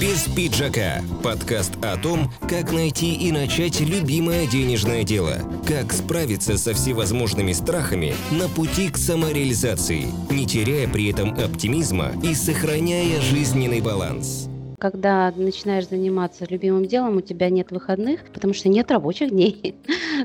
Без пиджака. Подкаст о том, как найти и начать любимое денежное дело. Как справиться со всевозможными страхами на пути к самореализации, не теряя при этом оптимизма и сохраняя жизненный баланс. Когда начинаешь заниматься любимым делом, у тебя нет выходных, потому что нет рабочих дней.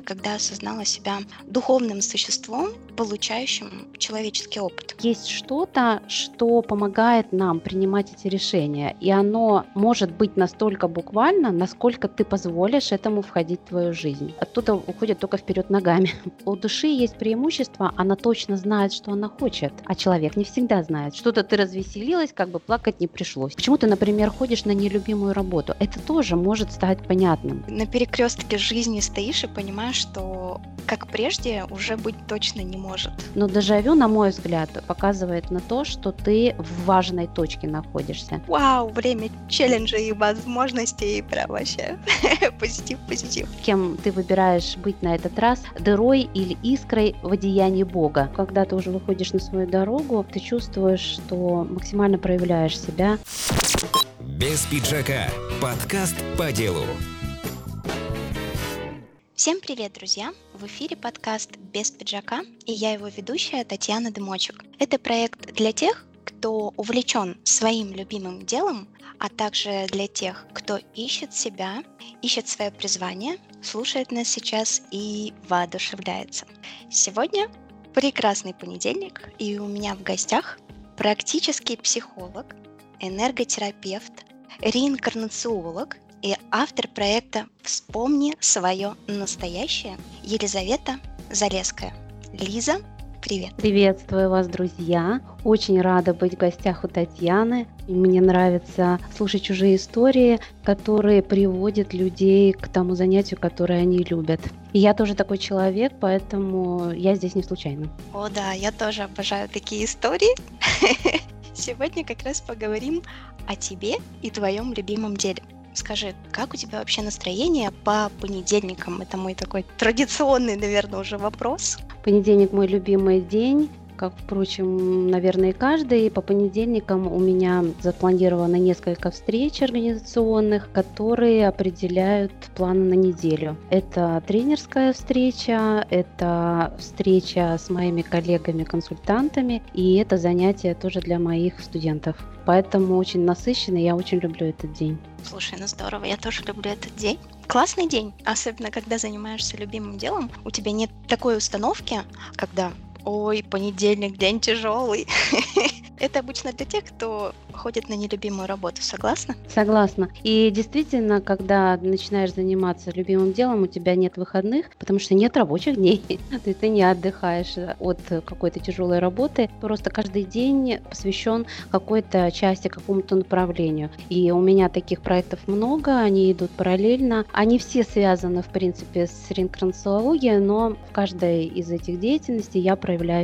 Когда осознала себя духовным существом, получающим человеческий опыт. Есть что-то, что помогает нам принимать эти решения, и оно может быть настолько буквально, насколько ты позволишь этому входить в твою жизнь. Оттуда уходит только вперед ногами. У души есть преимущество, она точно знает, что она хочет, а человек не всегда знает. Что-то ты развеселилась, как бы плакать не пришлось. Почему ты, например, ходишь на нелюбимую работу? Это тоже может стать понятным. На перекрестке жизни стоишь и понимаешь, что как прежде уже быть точно не может. Но дежавю, на мой взгляд, показывает на то, что ты в важной точке находишься. Вау, время челленджей и возможностей, прям вообще позитив, позитив. Кем ты выбираешь быть на этот раз, дырой или искрой в одеянии Бога? Когда ты уже выходишь на свою дорогу, ты чувствуешь, что максимально проявляешь себя. Без пиджака. Подкаст по делу. Всем привет, друзья! В эфире подкаст «Без пиджака» и я его ведущая Татьяна Дымочек. Это проект для тех, кто увлечен своим любимым делом, а также для тех, кто ищет себя, ищет свое призвание, слушает нас сейчас и воодушевляется. Сегодня прекрасный понедельник, и у меня в гостях практический психолог, энерготерапевт, реинкарнациолог и автор проекта «Вспомни свое настоящее» Елизавета Залеская. Лиза, привет. Приветствую вас, друзья. Очень рада быть в гостях у Татьяны. Мне нравится слушать чужие истории, которые приводят людей к тому занятию, которое они любят. И я тоже такой человек, поэтому я здесь не случайно. О да, я тоже обожаю такие истории. Сегодня как раз поговорим о тебе и твоем любимом деле. Скажи, как у тебя вообще настроение по понедельникам? Это мой такой традиционный, наверное, уже вопрос. Понедельник мой любимый день как, впрочем, наверное, каждый. По понедельникам у меня запланировано несколько встреч организационных, которые определяют планы на неделю. Это тренерская встреча, это встреча с моими коллегами-консультантами, и это занятие тоже для моих студентов. Поэтому очень насыщенный, я очень люблю этот день. Слушай, ну здорово, я тоже люблю этот день. Классный день, особенно когда занимаешься любимым делом, у тебя нет такой установки, когда Ой, понедельник, день тяжелый. Это обычно для тех, кто ходит на нелюбимую работу, согласна? Согласна. И действительно, когда начинаешь заниматься любимым делом, у тебя нет выходных, потому что нет рабочих дней. Ты, ты не отдыхаешь от какой-то тяжелой работы. Просто каждый день посвящен какой-то части, какому-то направлению. И у меня таких проектов много, они идут параллельно. Они все связаны, в принципе, с рeinкарнациологией, но в каждой из этих деятельностей я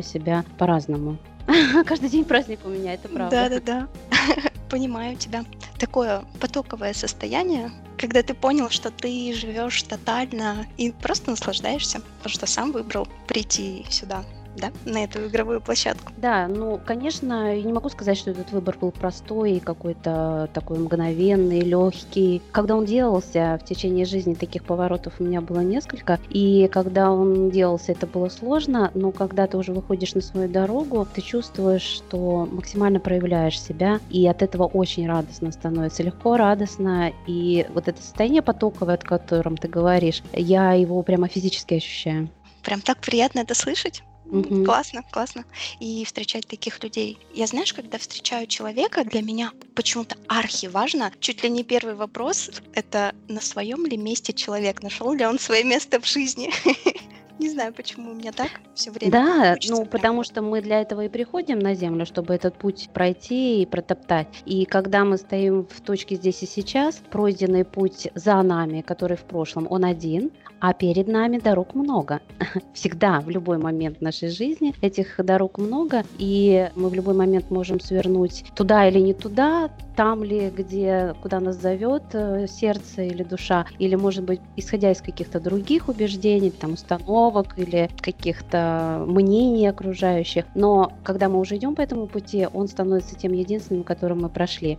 себя по-разному. Каждый день праздник у меня, это правда. Да-да-да. Понимаю тебя. Такое потоковое состояние, когда ты понял, что ты живешь тотально и просто наслаждаешься, потому что сам выбрал прийти сюда да, на эту игровую площадку. Да, ну, конечно, я не могу сказать, что этот выбор был простой и какой-то такой мгновенный, легкий. Когда он делался в течение жизни, таких поворотов у меня было несколько, и когда он делался, это было сложно, но когда ты уже выходишь на свою дорогу, ты чувствуешь, что максимально проявляешь себя, и от этого очень радостно становится, легко, радостно, и вот это состояние потоковое, о котором ты говоришь, я его прямо физически ощущаю. Прям так приятно это слышать. Угу. Классно, классно. И встречать таких людей. Я, знаешь, когда встречаю человека, для меня почему-то архи важно. Чуть ли не первый вопрос — это на своем ли месте человек, нашел ли он свое место в жизни. Не знаю, почему у меня так все время. Да, ну потому что мы для этого и приходим на Землю, чтобы этот путь пройти и протоптать. И когда мы стоим в точке здесь и сейчас, пройденный путь за нами, который в прошлом, он один, а перед нами дорог много. Всегда, в любой момент нашей жизни этих дорог много, и мы в любой момент можем свернуть туда или не туда, там ли, где, куда нас зовет э, сердце или душа, или, может быть, исходя из каких-то других убеждений, там, установок или каких-то мнений окружающих. Но когда мы уже идем по этому пути, он становится тем единственным, которым мы прошли.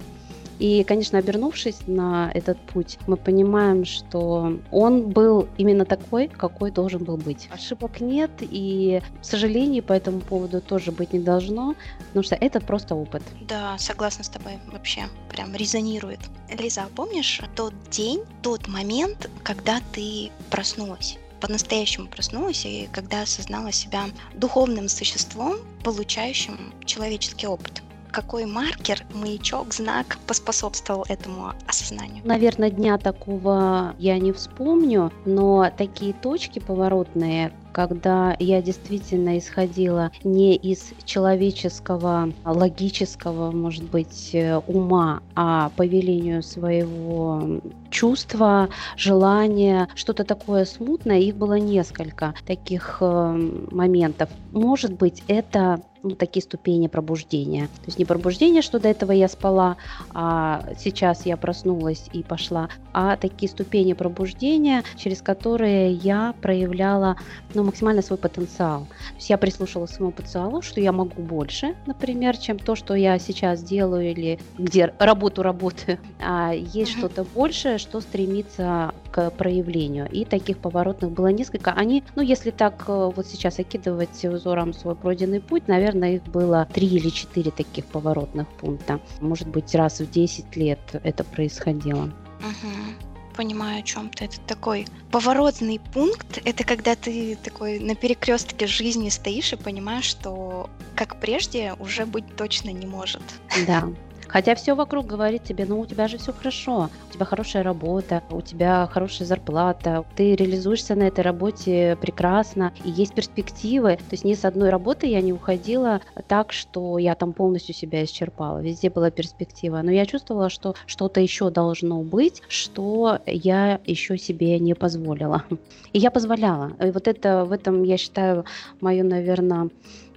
И, конечно, обернувшись на этот путь, мы понимаем, что он был именно такой, какой должен был быть. Ошибок нет, и сожалений по этому поводу тоже быть не должно, потому что это просто опыт. Да, согласна с тобой вообще, прям резонирует. Лиза, а помнишь тот день, тот момент, когда ты проснулась? по-настоящему проснулась и когда осознала себя духовным существом, получающим человеческий опыт. Какой маркер, маячок, знак поспособствовал этому осознанию? Наверное, дня такого я не вспомню, но такие точки поворотные, когда я действительно исходила не из человеческого, логического, может быть, э, ума, а по велению своего чувства, желания, что-то такое смутное. Их было несколько таких э, моментов. Может быть, это ну, такие ступени пробуждения. То есть не пробуждение, что до этого я спала, а сейчас я проснулась и пошла, а такие ступени пробуждения, через которые я проявляла ну, максимально свой потенциал. То есть я прислушалась к своему потенциалу, что я могу больше, например, чем то, что я сейчас делаю или где работу работаю. А есть uh-huh. что-то большее, что стремится к проявлению. И таких поворотных было несколько. Они, ну, если так э, вот сейчас окидывать узором свой пройденный путь, наверное, их было три или четыре таких поворотных пункта. Может быть, раз в 10 лет это происходило. Uh-huh понимаю, о чем ты. Это такой поворотный пункт. Это когда ты такой на перекрестке жизни стоишь и понимаешь, что как прежде уже быть точно не может. Да, Хотя все вокруг говорит тебе, ну у тебя же все хорошо, у тебя хорошая работа, у тебя хорошая зарплата, ты реализуешься на этой работе прекрасно, и есть перспективы. То есть ни с одной работы я не уходила так, что я там полностью себя исчерпала. Везде была перспектива. Но я чувствовала, что что-то еще должно быть, что я еще себе не позволила. И я позволяла. И вот это в этом, я считаю, мое, наверное,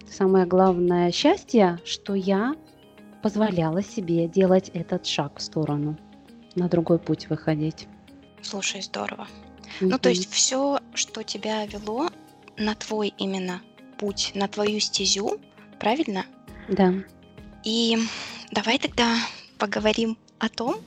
самое главное счастье, что я позволяла себе делать этот шаг в сторону, на другой путь выходить. Слушай, здорово. Mm-hmm. Ну, то есть все, что тебя вело на твой именно путь, на твою стезю, правильно? Да. И давай тогда поговорим о том,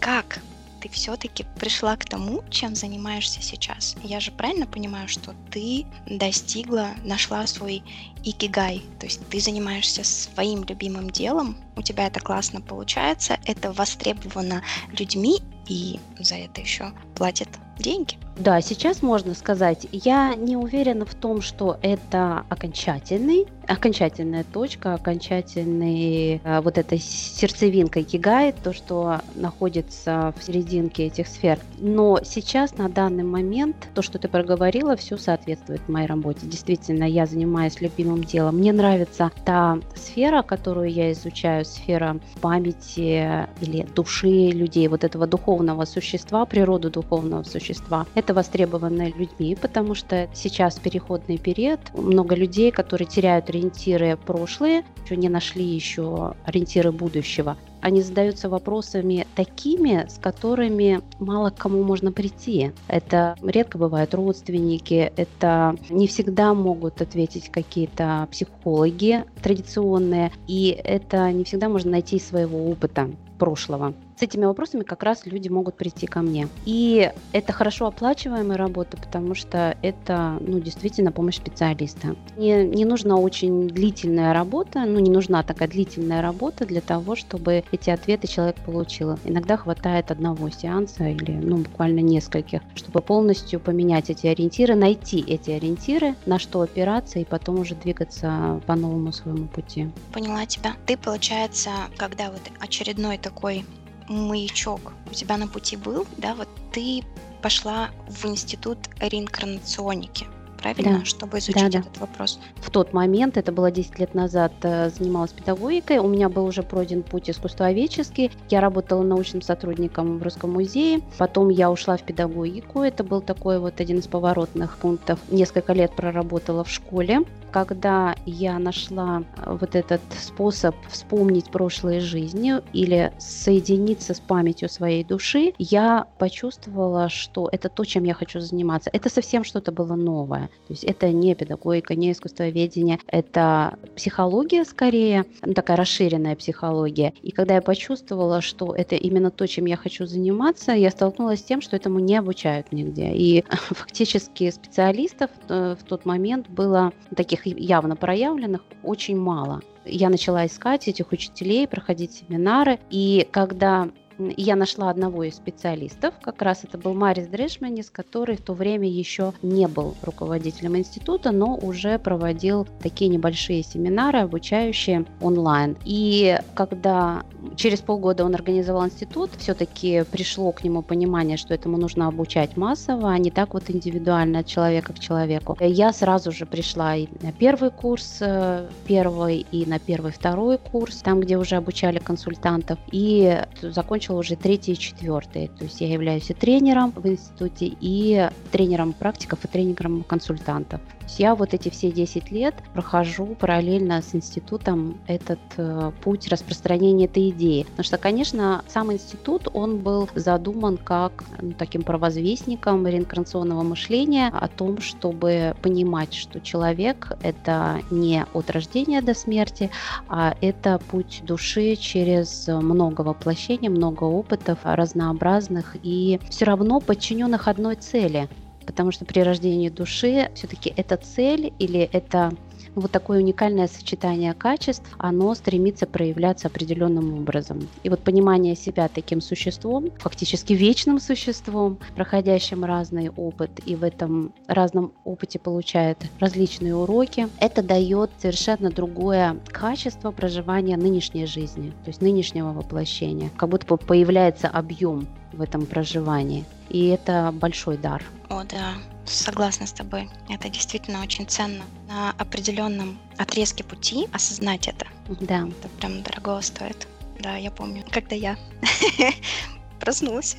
как ты все-таки пришла к тому, чем занимаешься сейчас. Я же правильно понимаю, что ты достигла, нашла свой икигай, то есть ты занимаешься своим любимым делом, у тебя это классно получается, это востребовано людьми, и за это еще платят деньги. Да, сейчас можно сказать, я не уверена в том, что это окончательный, окончательная точка, окончательный э, вот эта сердцевинка кигает, то, что находится в серединке этих сфер. Но сейчас, на данный момент, то, что ты проговорила, все соответствует моей работе. Действительно, я занимаюсь любимым делом. Мне нравится та сфера, которую я изучаю, сфера памяти или души людей, вот этого духовного существа, природу духовного существа. Это востребовано людьми, потому что сейчас переходный период, много людей, которые теряют ориентиры прошлые, еще не нашли еще ориентиры будущего. Они задаются вопросами такими, с которыми мало к кому можно прийти. Это редко бывают родственники, это не всегда могут ответить какие-то психологи традиционные, и это не всегда можно найти из своего опыта прошлого с этими вопросами как раз люди могут прийти ко мне. И это хорошо оплачиваемая работа, потому что это ну, действительно помощь специалиста. Не, не нужна очень длительная работа, ну не нужна такая длительная работа для того, чтобы эти ответы человек получил. Иногда хватает одного сеанса или ну, буквально нескольких, чтобы полностью поменять эти ориентиры, найти эти ориентиры, на что опираться и потом уже двигаться по новому своему пути. Поняла тебя. Ты, получается, когда вот очередной такой маячок у тебя на пути был, да, вот ты пошла в институт реинкарнационики правильно, да. чтобы изучить да, этот да. вопрос. В тот момент, это было 10 лет назад, э, занималась педагогикой, у меня был уже пройден путь искусствоведческий, я работала научным сотрудником в Русском музее, потом я ушла в педагогику, это был такой вот один из поворотных пунктов. Несколько лет проработала в школе, когда я нашла э, вот этот способ вспомнить прошлые жизни или соединиться с памятью своей души, я почувствовала, что это то, чем я хочу заниматься. Это совсем что-то было новое. То есть это не педагогика, не искусствоведение, это психология скорее, ну, такая расширенная психология. И когда я почувствовала, что это именно то, чем я хочу заниматься, я столкнулась с тем, что этому не обучают нигде. И фактически специалистов э, в тот момент было таких явно проявленных очень мало. Я начала искать этих учителей, проходить семинары, и когда я нашла одного из специалистов, как раз это был Марис Дрешманис, который в то время еще не был руководителем института, но уже проводил такие небольшие семинары, обучающие онлайн. И когда через полгода он организовал институт, все-таки пришло к нему понимание, что этому нужно обучать массово, а не так вот индивидуально от человека к человеку. Я сразу же пришла и на первый курс э, первый, и на первый второй курс, там, где уже обучали консультантов, и закончила закончила уже третий и четвертый. То есть я являюсь и тренером в институте, и тренером практиков, и тренером консультантов. Я вот эти все 10 лет прохожу параллельно с институтом этот э, путь распространения этой идеи. Потому что, конечно, сам институт, он был задуман как ну, таким провозвестником реинкарнационного мышления о том, чтобы понимать, что человек — это не от рождения до смерти, а это путь души через много воплощений, много опытов разнообразных и все равно подчиненных одной цели. Потому что при рождении души все-таки эта цель или это вот такое уникальное сочетание качеств, оно стремится проявляться определенным образом. И вот понимание себя таким существом, фактически вечным существом, проходящим разный опыт и в этом разном опыте получает различные уроки, это дает совершенно другое качество проживания нынешней жизни, то есть нынешнего воплощения. Как будто появляется объем в этом проживании. И это большой дар. О, да, согласна с тобой. Это действительно очень ценно. На определенном отрезке пути осознать это. Да. Это прям дорого стоит. Да, я помню, когда я проснулась.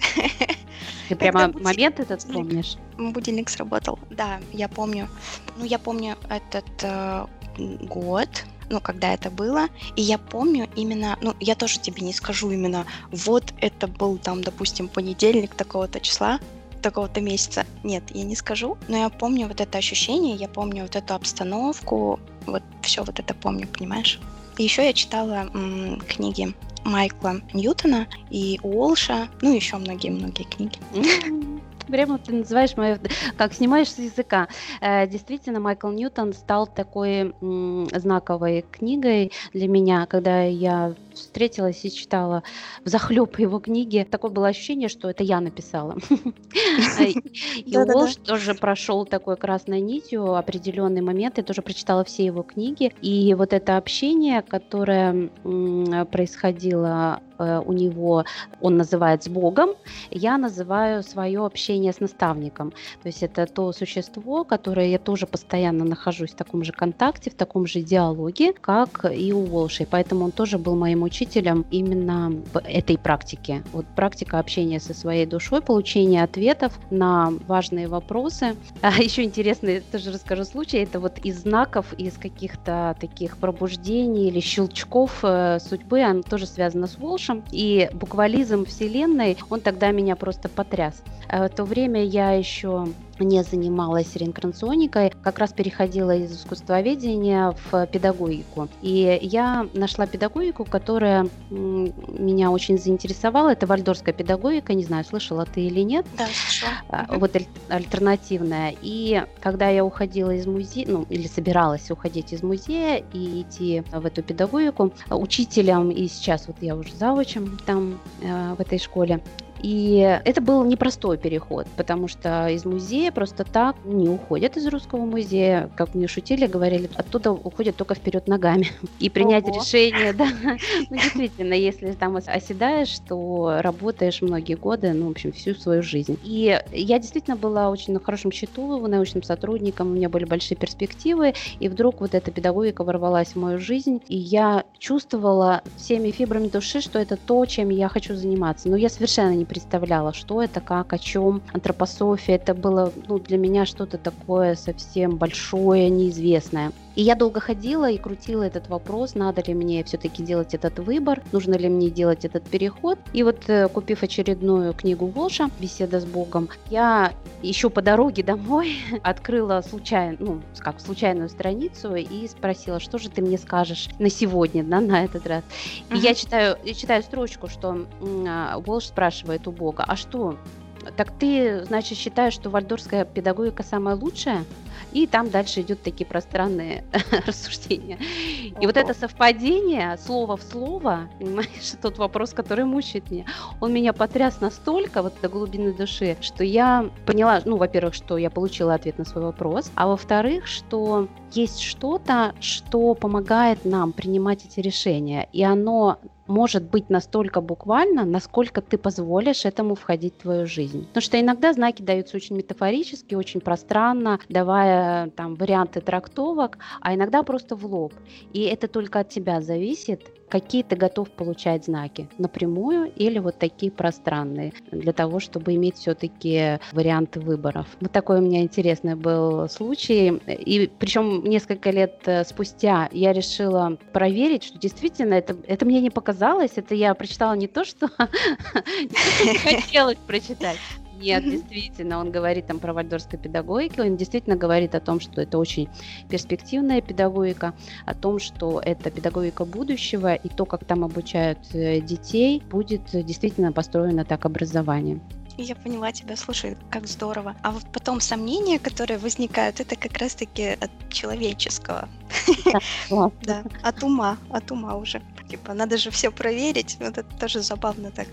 Ты прямо будильник, момент этот помнишь? Будильник сработал. Да, я помню. Ну, я помню этот э, год, ну, когда это было, и я помню именно, ну, я тоже тебе не скажу именно, вот это был там, допустим, понедельник такого-то числа, такого-то месяца. Нет, я не скажу, но я помню вот это ощущение, я помню вот эту обстановку, вот все вот это помню, понимаешь? Еще я читала м, книги Майкла Ньютона и Уолша, ну еще многие-многие книги. Прямо ты называешь мою, как снимаешь с языка. Э, действительно, Майкл Ньютон стал такой знаковой книгой для меня, когда я встретилась и читала в захлеб его книги. Такое было ощущение, что это я написала. И Уолш тоже прошел такой красной нитью определенный момент. Я тоже прочитала все его книги. И вот это общение, которое происходило э, у него, он называет с Богом, я называю свое общение с наставником. То есть это то существо, которое я тоже постоянно нахожусь в таком же контакте, в таком же диалоге, как и у Волши. Поэтому он тоже был моим учителем именно в этой практике. Вот практика общения со своей душой, получение ответов на важные вопросы. А еще интересный, тоже расскажу случай, это вот из знаков, из каких-то таких пробуждений или щелчков э, судьбы, он тоже связано с Волшем. И буквализм Вселенной, он тогда меня просто потряс. А в то время я еще не занималась реинкарнационикой, как раз переходила из искусствоведения в педагогику. И я нашла педагогику, которая меня очень заинтересовала. Это вальдорская педагогика, не знаю, слышала ты или нет. Да, слышала. А, вот альтернативная. И когда я уходила из музея, ну, или собиралась уходить из музея и идти в эту педагогику, учителем, и сейчас вот я уже завучем там э, в этой школе, и это был непростой переход, потому что из музея просто так не уходят из русского музея, как мне шутили, говорили, оттуда уходят только вперед ногами. И принять Ого. решение, да, ну действительно, если там оседаешь, то работаешь многие годы, ну, в общем, всю свою жизнь. И я действительно была очень на хорошем счету, научным сотрудником, у меня были большие перспективы, и вдруг вот эта педагогика ворвалась в мою жизнь, и я чувствовала всеми фибрами души, что это то, чем я хочу заниматься. Но я совершенно не представляла, что это, как, о чем. Антропософия, это было ну, для меня что-то такое совсем большое, неизвестное. И я долго ходила и крутила этот вопрос, надо ли мне все-таки делать этот выбор, нужно ли мне делать этот переход. И вот э, купив очередную книгу Волша «Беседа с Богом», я еще по дороге домой открыла случайно, ну, как случайную страницу и спросила, что же ты мне скажешь на сегодня, да, на этот раз. И uh-huh. я читаю, я читаю строчку, что Волш спрашивает у Бога, а что, так ты, значит, считаешь, что вальдорская педагогика самая лучшая? И там дальше идут такие пространные рассуждения. И вот это совпадение, слово в слово, понимаешь, тот вопрос, который мучает меня, он меня потряс настолько вот до глубины души, что я поняла, ну, во-первых, что я получила ответ на свой вопрос, а во-вторых, что есть что-то, что помогает нам принимать эти решения, и оно может быть настолько буквально, насколько ты позволишь этому входить в твою жизнь. Потому что иногда знаки даются очень метафорически, очень пространно, давая там варианты трактовок, а иногда просто в лоб. И это только от тебя зависит, какие ты готов получать знаки, напрямую или вот такие пространные, для того, чтобы иметь все-таки варианты выборов. Вот такой у меня интересный был случай. И причем несколько лет э, спустя я решила проверить, что действительно это, это мне не показалось, это я прочитала не то, что хотелось прочитать, нет, действительно, он говорит там про вальдорскую педагогику, он действительно говорит о том, что это очень перспективная педагогика, о том, что это педагогика будущего, и то, как там обучают э, детей, будет действительно построено так образование. Я поняла тебя, слушай, как здорово. А вот потом сомнения, которые возникают, это как раз-таки от человеческого. Да, от ума, от ума уже. Типа, надо же все проверить. Вот это тоже забавно так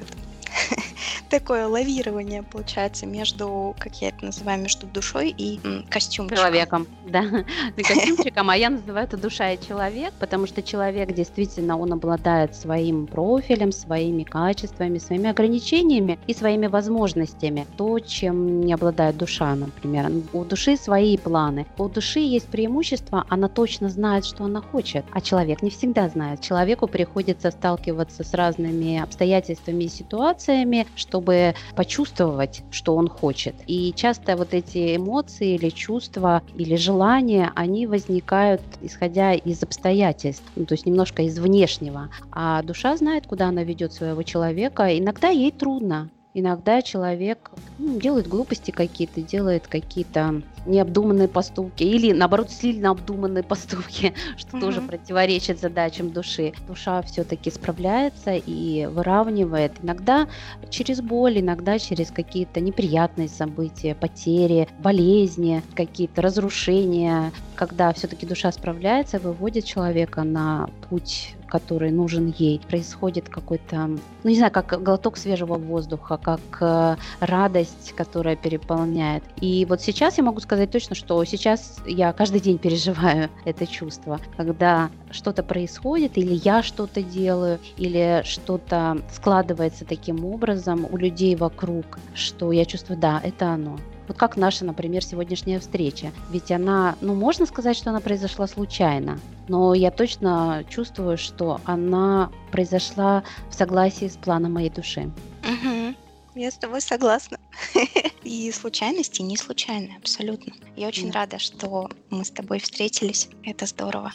такое лавирование получается между, как я это называю, между душой и костюмчиком. Человеком, да. Костюмчиком, а я называю это душа и человек, потому что человек действительно, он обладает своим профилем, своими качествами, своими ограничениями и своими возможностями. То, чем не обладает душа, например. У души свои планы. У души есть преимущество, она точно знает, что она хочет, а человек не всегда знает. Человеку приходится сталкиваться с разными обстоятельствами и ситуациями, что чтобы почувствовать, что он хочет. И часто вот эти эмоции или чувства или желания, они возникают исходя из обстоятельств, ну, то есть немножко из внешнего. А душа знает, куда она ведет своего человека. Иногда ей трудно, Иногда человек ну, делает глупости какие-то, делает какие-то необдуманные поступки или, наоборот, сильно обдуманные поступки, что mm-hmm. тоже противоречит задачам души. Душа все-таки справляется и выравнивает. Иногда через боль, иногда через какие-то неприятные события, потери, болезни, какие-то разрушения. Когда все-таки душа справляется, выводит человека на путь который нужен ей, происходит какой-то, ну не знаю, как глоток свежего воздуха, как э, радость, которая переполняет. И вот сейчас я могу сказать точно, что сейчас я каждый день переживаю это чувство, когда что-то происходит, или я что-то делаю, или что-то складывается таким образом у людей вокруг, что я чувствую, да, это оно. Вот как наша, например, сегодняшняя встреча. Ведь она, ну, можно сказать, что она произошла случайно, но я точно чувствую, что она произошла в согласии с планом моей души. Угу. Я с тобой согласна. И случайности не случайны, абсолютно. Я очень рада, что мы с тобой встретились. Это здорово.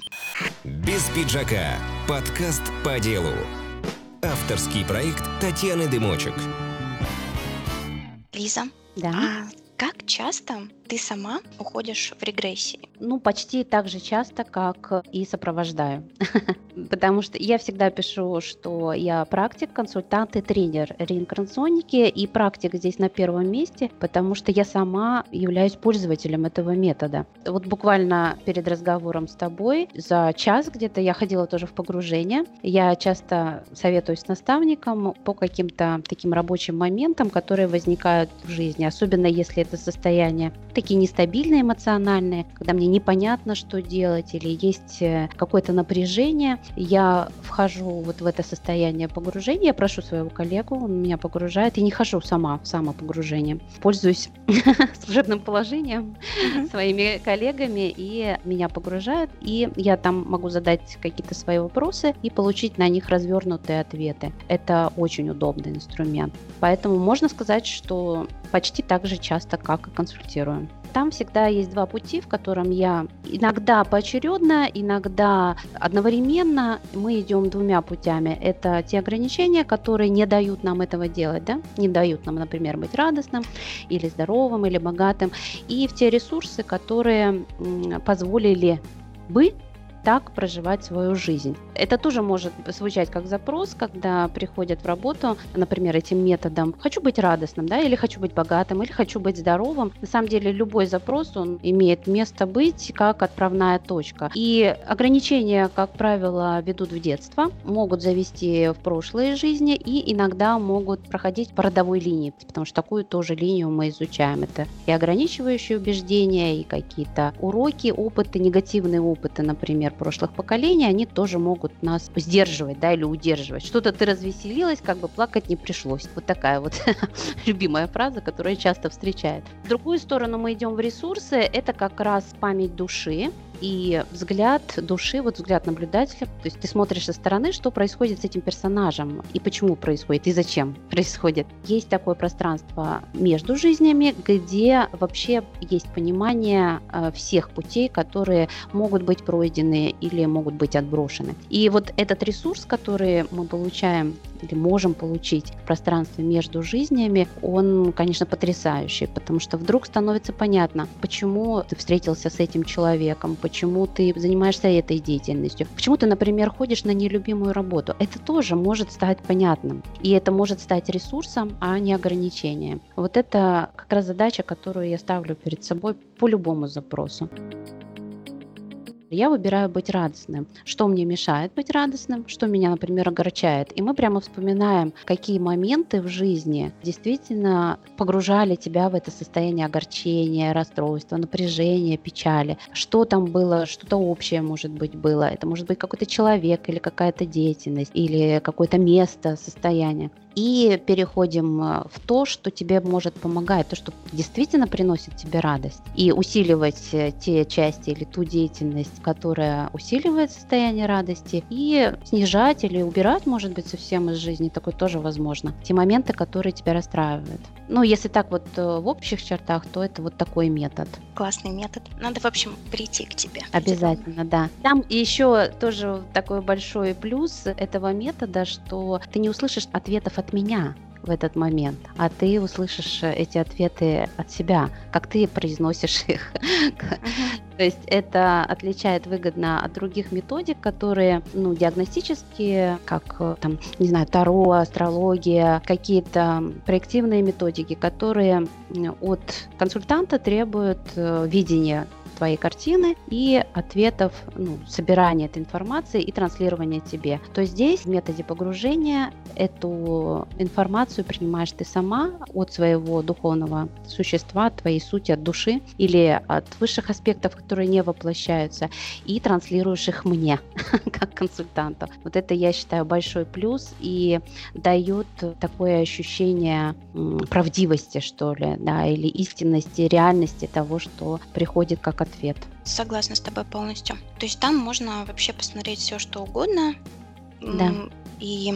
Без пиджака. Подкаст по делу. Авторский проект Татьяны Дымочек. Лиза, да. а как часто ты сама уходишь в регрессии? Ну, почти так же часто, как и сопровождаю. Потому что я всегда пишу, что я практик, консультант и тренер реинкарнационники, и практик здесь на первом месте, потому что я сама являюсь пользователем этого метода. Вот буквально перед разговором с тобой за час где-то я ходила тоже в погружение. Я часто советуюсь с наставником по каким-то таким рабочим моментам, которые возникают в жизни, особенно если это состояние такие нестабильные эмоциональные, когда мне непонятно, что делать, или есть э, какое-то напряжение, я вхожу вот в это состояние погружения, я прошу своего коллегу, он меня погружает, и не хожу сама в самопогружение. Пользуюсь служебным положением своими коллегами, и меня погружают, и я там могу задать какие-то свои вопросы и получить на них развернутые ответы. Это очень удобный инструмент. Поэтому можно сказать, что почти так же часто, как и консультирую. там всегда есть два пути, в котором я иногда поочередно, иногда одновременно мы идем двумя путями. Это те ограничения, которые не дают нам этого делать, да, не дают нам, например, быть радостным или здоровым, или богатым, и в те ресурсы, которые позволили бы так проживать свою жизнь. Это тоже может звучать как запрос, когда приходят в работу, например, этим методом «хочу быть радостным», да, или «хочу быть богатым», или «хочу быть здоровым». На самом деле любой запрос, он имеет место быть как отправная точка. И ограничения, как правило, ведут в детство, могут завести в прошлые жизни и иногда могут проходить по родовой линии, потому что такую тоже линию мы изучаем. Это и ограничивающие убеждения, и какие-то уроки, опыты, негативные опыты, например, прошлых поколений, они тоже могут нас сдерживать, да, или удерживать. Что-то ты развеселилась, как бы плакать не пришлось. Вот такая вот любимая фраза, которая часто встречает. В другую сторону мы идем в ресурсы, это как раз память души, и взгляд души, вот взгляд наблюдателя, то есть ты смотришь со стороны, что происходит с этим персонажем, и почему происходит, и зачем происходит. Есть такое пространство между жизнями, где вообще есть понимание э, всех путей, которые могут быть пройдены или могут быть отброшены. И вот этот ресурс, который мы получаем или можем получить в пространстве между жизнями, он, конечно, потрясающий, потому что вдруг становится понятно, почему ты встретился с этим человеком, почему ты занимаешься этой деятельностью, почему ты, например, ходишь на нелюбимую работу. Это тоже может стать понятным. И это может стать ресурсом, а не ограничением. Вот это как раз задача, которую я ставлю перед собой по любому запросу я выбираю быть радостным. Что мне мешает быть радостным, что меня, например, огорчает. И мы прямо вспоминаем, какие моменты в жизни действительно погружали тебя в это состояние огорчения, расстройства, напряжения, печали. Что там было, что-то общее, может быть, было. Это может быть какой-то человек или какая-то деятельность, или какое-то место, состояние и переходим э, в то, что тебе может помогать, то, что действительно приносит тебе радость, и усиливать э, те части или ту деятельность, которая усиливает состояние радости, и снижать или убирать, может быть, совсем из жизни, такое тоже возможно. Те моменты, которые тебя расстраивают. Ну, если так вот э, в общих чертах, то это вот такой метод. Классный метод. Надо, в общем, прийти к тебе. Обязательно, да. Там еще тоже такой большой плюс этого метода, что ты не услышишь ответов от меня в этот момент, а ты услышишь эти ответы от себя, как ты произносишь их. То есть это отличает выгодно от других методик, которые, ну, диагностические, как, там, не знаю, Таро, астрология, какие-то проективные методики, которые от консультанта требуют э, видения твоей картины и ответов, ну, собирания этой информации и транслирования тебе. То здесь в методе погружения эту информацию принимаешь ты сама от своего духовного существа, от твоей сути, от души или от высших аспектов, которые не воплощаются, и транслируешь их мне, как консультанту. Вот это, я считаю, большой плюс и дает такое ощущение правдивости, что ли, да, или истинности, реальности того, что приходит как ответ. Согласна с тобой полностью. То есть там можно вообще посмотреть все, что угодно. Да. И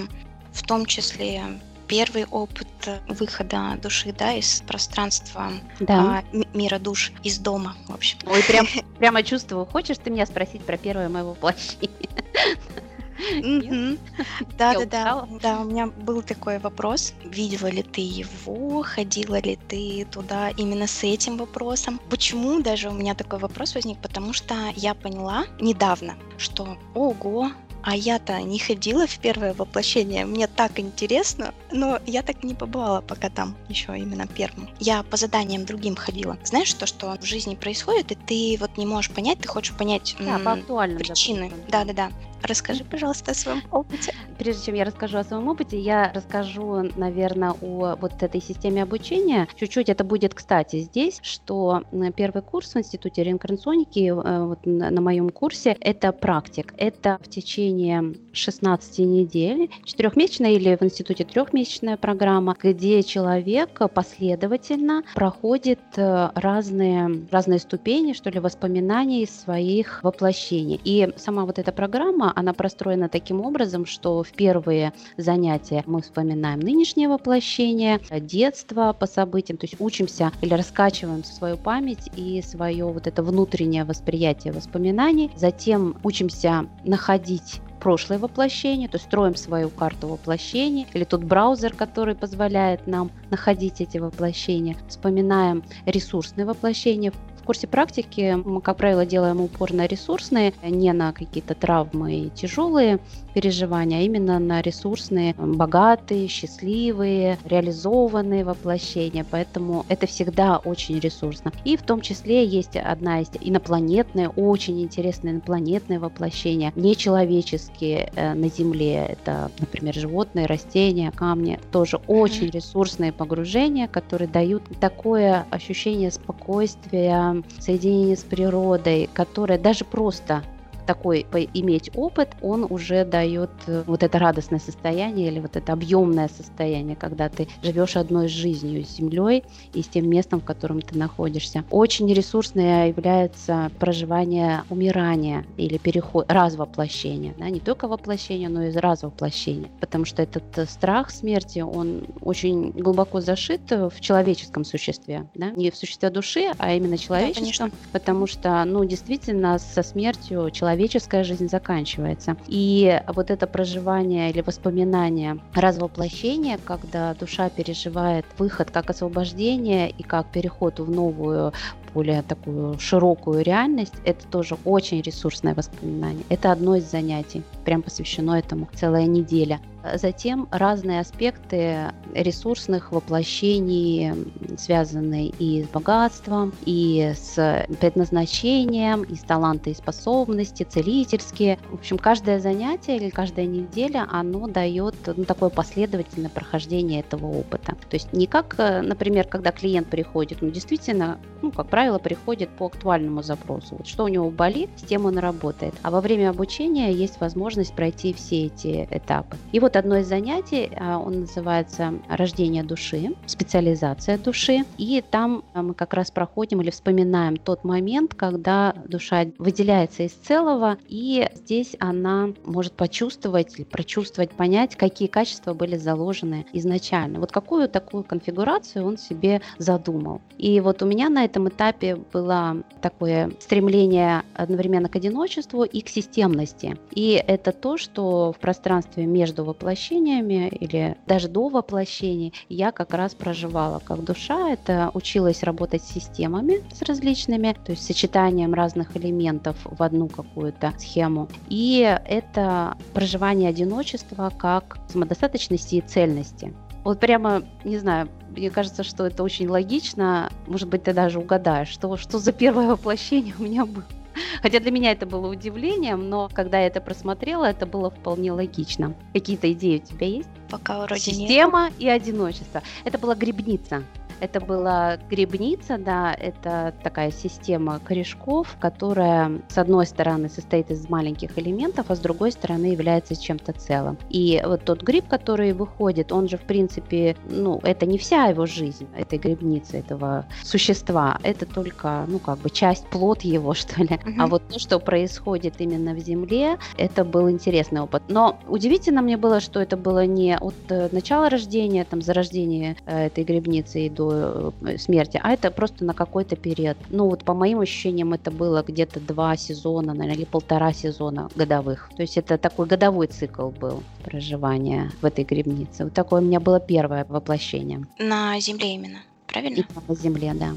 в том числе первый опыт выхода души, да, из пространства да. а, мира душ, из дома, в общем. Ой, прям, прямо чувствую. Хочешь ты меня спросить про первое моего воплощение? Да, да, да. Да, у меня был такой вопрос. Видела ли ты его? Ходила ли ты туда именно с этим вопросом? Почему даже у меня такой вопрос возник? Потому что я поняла недавно, что ого, а я-то не ходила в первое воплощение, мне так интересно, но я так не побывала пока там, еще именно первым. Я по заданиям другим ходила. Знаешь, то, что в жизни происходит, и ты вот не можешь понять, ты хочешь понять да, м- причины. Да-да-да. Расскажи, пожалуйста, о своем опыте. Прежде чем я расскажу о своем опыте, я расскажу, наверное, о вот этой системе обучения. Чуть-чуть это будет, кстати, здесь, что первый курс в Институте реинкарнационики, э, вот на моем курсе, это практик. Это в течение 16 недель, четырехмесячная или в институте трехмесячная программа, где человек последовательно проходит э, разные, разные ступени, что ли, воспоминаний своих воплощений. И сама вот эта программа, она простроена таким образом, что в первые занятия мы вспоминаем нынешнее воплощение, детство по событиям, то есть учимся или раскачиваем свою память и свое вот это внутреннее восприятие воспоминаний. Затем учимся находить прошлое воплощение, то есть строим свою карту воплощений, или тот браузер, который позволяет нам находить эти воплощения. Вспоминаем ресурсные воплощения, курсе практики мы, как правило, делаем упор на ресурсные, не на какие-то травмы и тяжелые переживания, а именно на ресурсные, богатые, счастливые, реализованные воплощения. Поэтому это всегда очень ресурсно. И в том числе есть одна из инопланетная, очень интересное инопланетное воплощение, нечеловеческие э, на Земле. Это, например, животные, растения, камни. Тоже очень ресурсные погружения, которые дают такое ощущение спокойствия, соединение с природой, которое даже просто такой иметь опыт, он уже дает э, вот это радостное состояние или вот это объемное состояние, когда ты живешь одной жизнью, с землей и с тем местом, в котором ты находишься. Очень ресурсное является проживание умирания или переход, развоплощения. Да? Не только воплощение, но и развоплощение. Потому что этот э, страх смерти, он очень глубоко зашит в человеческом существе. Да? Не в существе души, а именно человеческом. Да, потому что, ну, действительно, со смертью человек человеческая жизнь заканчивается. И вот это проживание или воспоминание развоплощения, когда душа переживает выход как освобождение и как переход в новую более такую широкую реальность, это тоже очень ресурсное воспоминание. Это одно из занятий, прям посвящено этому целая неделя. Затем разные аспекты ресурсных воплощений, связанные и с богатством, и с предназначением, и с таланты и способности, целительские. В общем, каждое занятие или каждая неделя, оно дает ну, такое последовательное прохождение этого опыта. То есть не как, э, например, когда клиент приходит, ну, действительно, ну, как правило, приходит по актуальному запросу. Вот что у него болит, с тем он работает. А во время обучения есть возможность пройти все эти этапы. И вот одно из занятий, а, он называется «Рождение души», специализация души. И там а, мы как раз проходим или вспоминаем тот момент, когда душа выделяется из целого, и здесь она может почувствовать прочувствовать, понять, какие качества были заложены изначально. Вот какую такую конфигурацию он себе задумал. И вот у меня на этом этапе было такое стремление одновременно к одиночеству и к системности. И это то, что в пространстве между воплощениями или даже до воплощений я как раз проживала как душа. Это училась работать с системами, с различными, то есть сочетанием разных элементов в одну какую-то схему. И это проживание одиночества как самодостаточности и цельности. Вот прямо, не знаю, мне кажется, что это очень логично. Может быть, ты даже угадаешь, что, что за первое воплощение у меня было. Хотя для меня это было удивлением, но когда я это просмотрела, это было вполне логично. Какие-то идеи у тебя есть? Пока вроде Система нет. и одиночество. Это была грибница. Это была грибница, да, это такая система корешков, которая с одной стороны состоит из маленьких элементов, а с другой стороны является чем-то целым. И вот тот гриб, который выходит, он же в принципе, ну, это не вся его жизнь, этой грибницы, этого существа, это только, ну, как бы часть, плод его, что ли. Угу. А вот то, что происходит именно в земле, это был интересный опыт. Но удивительно мне было, что это было не от э, начала рождения, там, зарождения э, этой грибницы и до до э, смерти, а это просто на какой-то период. Ну вот по моим ощущениям это было где-то два сезона, наверное, или полтора сезона годовых. То есть это такой годовой цикл был проживания в этой грибнице. Вот такое у меня было первое воплощение. На Земле именно, правильно? И на Земле, да.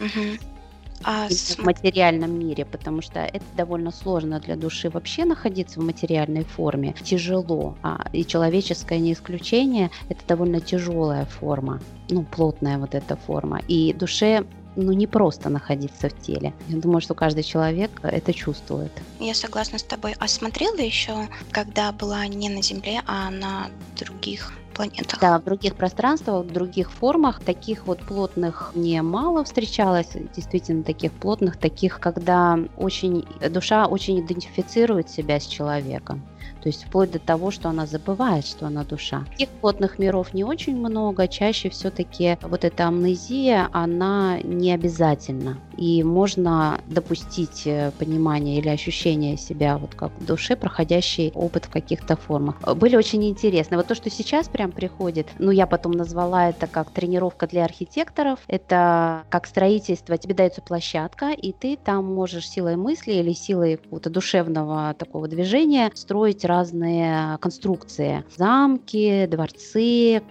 Угу а в материальном мире, потому что это довольно сложно для души вообще находиться в материальной форме. Тяжело. А, и человеческое не исключение, это довольно тяжелая форма, ну, плотная вот эта форма. И душе ну, не просто находиться в теле. Я думаю, что каждый человек это чувствует. Я согласна с тобой. А смотрела еще, когда была не на Земле, а на других планетах. Да, в других пространствах, в других формах. Таких вот плотных немало встречалось, действительно таких плотных, таких, когда очень душа очень идентифицирует себя с человеком. То есть вплоть до того, что она забывает, что она душа. Таких плотных миров не очень много. Чаще все-таки вот эта амнезия, она не обязательна. И можно допустить э, понимание или ощущение себя вот как в душе, проходящий опыт в каких-то формах. Были очень интересны. Вот то, что сейчас прям приходит, ну я потом назвала это как тренировка для архитекторов. Это как строительство. Тебе дается площадка, и ты там можешь силой мысли или силой какого-то душевного такого движения строить разные конструкции. Замки, дворцы,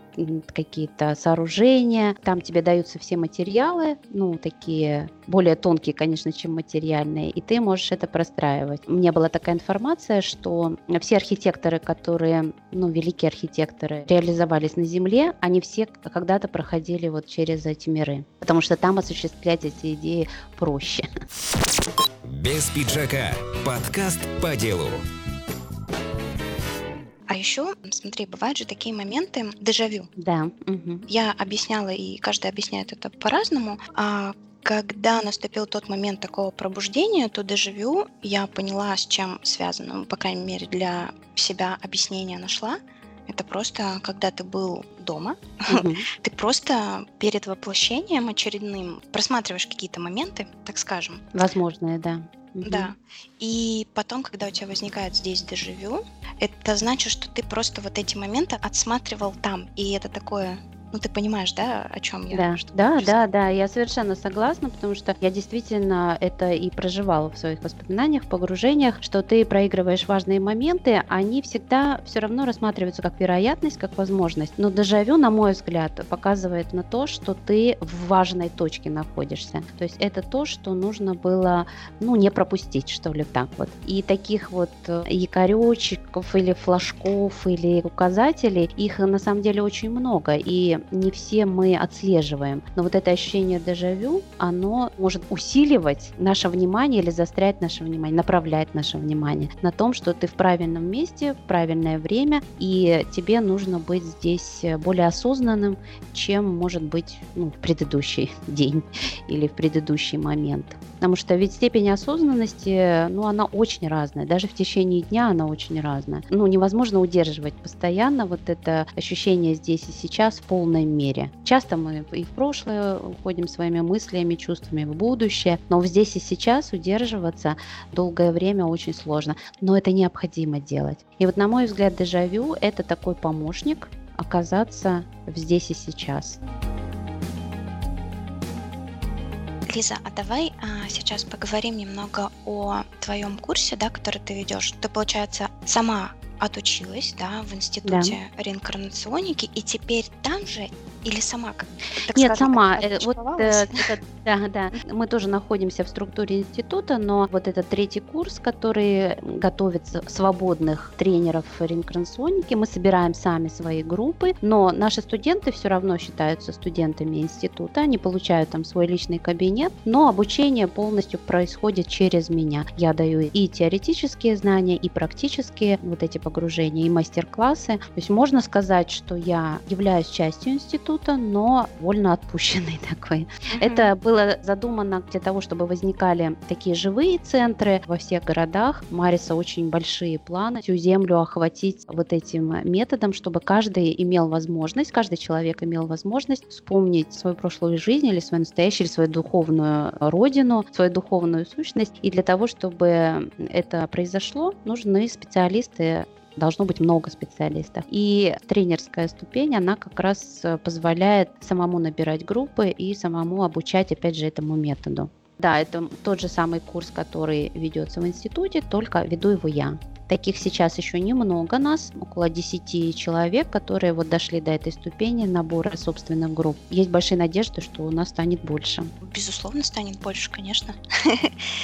какие-то сооружения. Там тебе даются все материалы, ну, такие более тонкие, конечно, чем материальные, и ты можешь это простраивать. У меня была такая информация, что все архитекторы, которые, ну, великие архитекторы, реализовались на Земле, они все когда-то проходили вот через эти миры, потому что там осуществлять эти идеи проще. Без пиджака. Подкаст по делу. А еще, смотри, бывают же такие моменты дежавю. Да. Угу. Я объясняла, и каждый объясняет это по-разному. А когда наступил тот момент такого пробуждения, то дежавю я поняла, с чем связано. Ну, по крайней мере, для себя объяснение нашла. Это просто, когда ты был дома, угу. ты просто перед воплощением очередным просматриваешь какие-то моменты, так скажем. Возможные, да. Да. И потом, когда у тебя возникает здесь дежавю, это значит, что ты просто вот эти моменты отсматривал там. И это такое ну, ты понимаешь, да, о чем я? Да, да, да, да, я совершенно согласна, потому что я действительно это и проживала в своих воспоминаниях, погружениях, что ты проигрываешь важные моменты, они всегда все равно рассматриваются как вероятность, как возможность. Но дежавю, на мой взгляд, показывает на то, что ты в важной точке находишься. То есть это то, что нужно было, ну, не пропустить, что ли, так вот. И таких вот э, якоречиков или флажков или указателей, их на самом деле очень много. И не все мы отслеживаем. Но вот это ощущение дежавю, оно может усиливать наше внимание или застрять наше внимание, направлять наше внимание на том, что ты в правильном месте, в правильное время, и тебе нужно быть здесь более осознанным, чем может быть ну, в предыдущий день или в предыдущий момент. Потому что ведь степень осознанности, ну, она очень разная. Даже в течение дня она очень разная. Ну, невозможно удерживать постоянно вот это ощущение здесь и сейчас в полной мере. Часто мы и в прошлое уходим своими мыслями, чувствами в будущее, но здесь и сейчас удерживаться долгое время очень сложно. Но это необходимо делать. И вот, на мой взгляд, дежавю – это такой помощник оказаться здесь и сейчас. Лиза, а давай а, сейчас поговорим немного о твоем курсе, да, который ты ведешь. Ты, получается, сама отучилась, да, в институте да. реинкарнационики, и теперь там же или сама как? Так Нет, скажем, сама. Э, вот, э, это, да, да. Мы тоже находимся в структуре института, но вот этот третий курс, который готовит свободных тренеров реинкарнационики, мы собираем сами свои группы, но наши студенты все равно считаются студентами института, они получают там свой личный кабинет, но обучение полностью происходит через меня. Я даю и теоретические знания, и практические вот эти погружения, и мастер-классы. То есть можно сказать, что я являюсь частью института, но вольно отпущенный такой. Uh-huh. Это было задумано для того, чтобы возникали такие живые центры во всех городах. Мариса очень большие планы всю землю охватить вот этим методом, чтобы каждый имел возможность, каждый человек имел возможность вспомнить свою прошлую жизнь или свою настоящую, или свою духовную родину, свою духовную сущность. И для того, чтобы это произошло, нужны специалисты должно быть много специалистов. И тренерская ступень, она как раз э, позволяет самому набирать группы и самому обучать, опять же, этому методу. Да, это тот же самый курс, который ведется в институте, только веду его я. Таких сейчас еще немного нас, около 10 человек, которые вот дошли до этой ступени набора собственных групп. Есть большие надежды, что у нас станет больше. Безусловно, станет больше, конечно.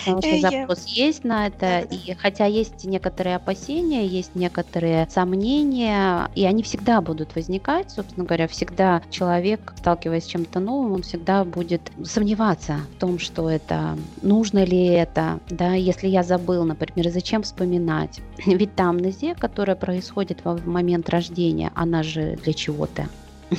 Потому что запрос есть на это, и хотя есть некоторые опасения, есть некоторые сомнения, и они всегда будут возникать, собственно говоря, всегда человек, сталкиваясь с чем-то новым, он всегда будет сомневаться в том, что это, нужно ли это, да, если я забыл, например, зачем вспоминать, ведь та амнезия, которая происходит в момент рождения, она же для чего-то.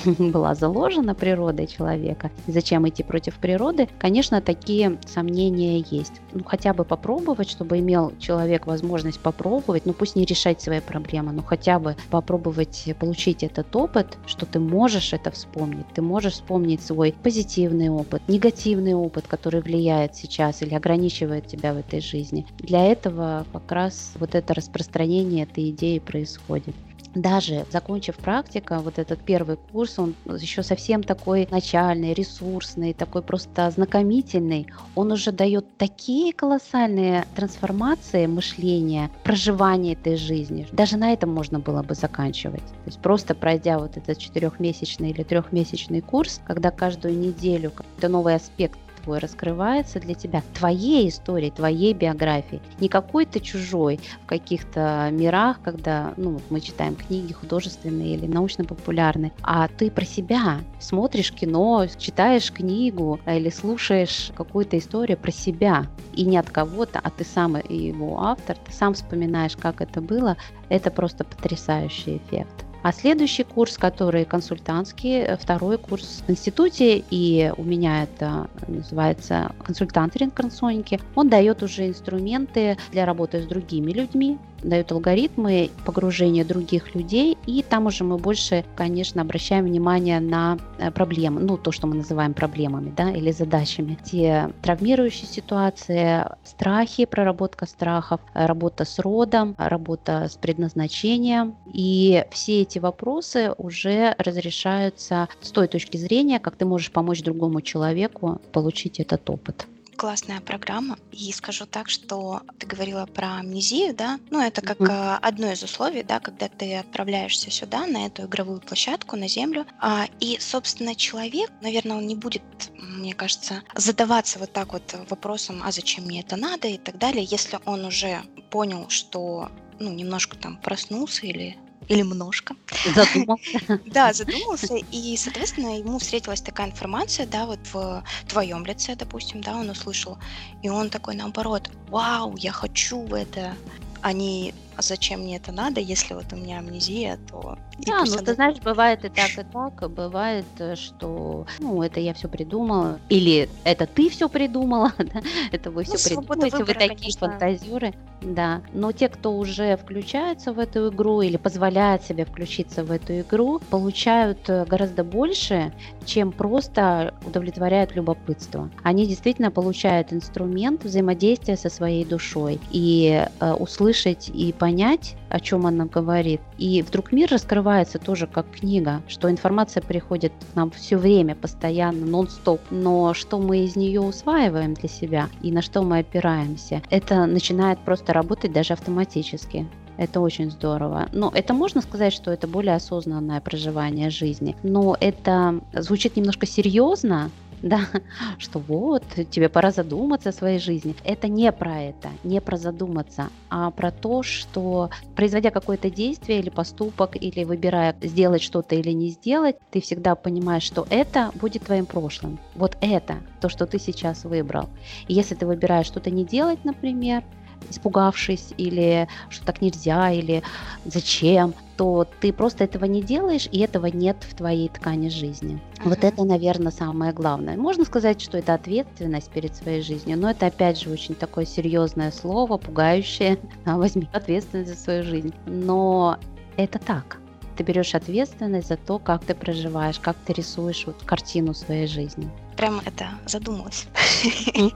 была заложена природой человека, зачем идти против природы, конечно, такие сомнения есть. Ну, хотя бы попробовать, чтобы имел человек возможность попробовать, ну, пусть не решать свои проблемы, но хотя бы попробовать получить этот опыт, что ты можешь это вспомнить, ты можешь вспомнить свой позитивный опыт, негативный опыт, который влияет сейчас или ограничивает тебя в этой жизни. Для этого как раз вот это распространение этой идеи происходит даже закончив практика, вот этот первый курс, он еще совсем такой начальный, ресурсный, такой просто ознакомительный, он уже дает такие колоссальные трансформации мышления, проживания этой жизни. Даже на этом можно было бы заканчивать. То есть просто пройдя вот этот четырехмесячный или трехмесячный курс, когда каждую неделю какой-то новый аспект твой раскрывается для тебя, твоей истории, твоей биографии, не какой-то чужой в каких-то мирах, когда ну, мы читаем книги художественные или научно-популярные, а ты про себя смотришь кино, читаешь книгу или слушаешь какую-то историю про себя, и не от кого-то, а ты сам его автор, ты сам вспоминаешь, как это было, это просто потрясающий эффект. А следующий курс, который консультантский, э, второй курс в институте, и у меня это называется консультант ринкарнационики, он дает уже инструменты для работы с другими людьми, дают алгоритмы погружения других людей, и там уже мы больше, конечно, обращаем внимание на э, проблемы, ну, то, что мы называем проблемами, да, или задачами. Те травмирующие ситуации, страхи, проработка страхов, работа с родом, работа с предназначением, и все эти вопросы уже разрешаются с той точки зрения, как ты можешь помочь другому человеку получить этот опыт классная программа. И скажу так, что ты говорила про амнезию, да, ну это как mm-hmm. одно из условий, да, когда ты отправляешься сюда, на эту игровую площадку, на землю. А, и, собственно, человек, наверное, он не будет, мне кажется, задаваться вот так вот вопросом, а зачем мне это надо и так далее, если он уже понял, что ну, немножко там проснулся или или множко. Задумался. Да, задумался, и, соответственно, ему встретилась такая информация, да, вот в твоем лице, допустим, да, он услышал, и он такой, наоборот, вау, я хочу это, а не а зачем мне это надо, если вот у меня амнезия, то... Да, ну ты знаешь, бывает и так, и так, бывает, э, что, ну, это я все придумала, или это ты все придумала, да? это вы все ну, придумаете, выбора, вы такие конечно. фантазеры, да. Но те, кто уже включается в эту игру или позволяет себе включиться в эту игру, получают э, гораздо больше, чем просто удовлетворяют любопытство. Они действительно получают инструмент взаимодействия со своей душой и э, услышать и понять, о чем она говорит. И вдруг мир раскрывается тоже как книга, что информация приходит к нам все время, постоянно, нон-стоп. Но что мы из нее усваиваем для себя и на что мы опираемся, это начинает просто работать даже автоматически. Это очень здорово. Но это можно сказать, что это более осознанное проживание жизни. Но это звучит немножко серьезно, да, что вот, тебе пора задуматься о своей жизни. Это не про это, не про задуматься, а про то, что производя какое-то действие или поступок, или выбирая сделать что-то или не сделать, ты всегда понимаешь, что это будет твоим прошлым. Вот это, то, что ты сейчас выбрал. И если ты выбираешь что-то не делать, например, испугавшись, или что так нельзя, или зачем, то ты просто этого не делаешь, и этого нет в твоей ткани жизни. Uh-huh. Вот это, наверное, самое главное. Можно сказать, что это ответственность перед своей жизнью, но это опять же очень такое серьезное слово, пугающее. Возьми ответственность за свою жизнь. Но это так. Ты берешь ответственность за то, как ты проживаешь, как ты рисуешь вот картину своей жизни прям это задумалась.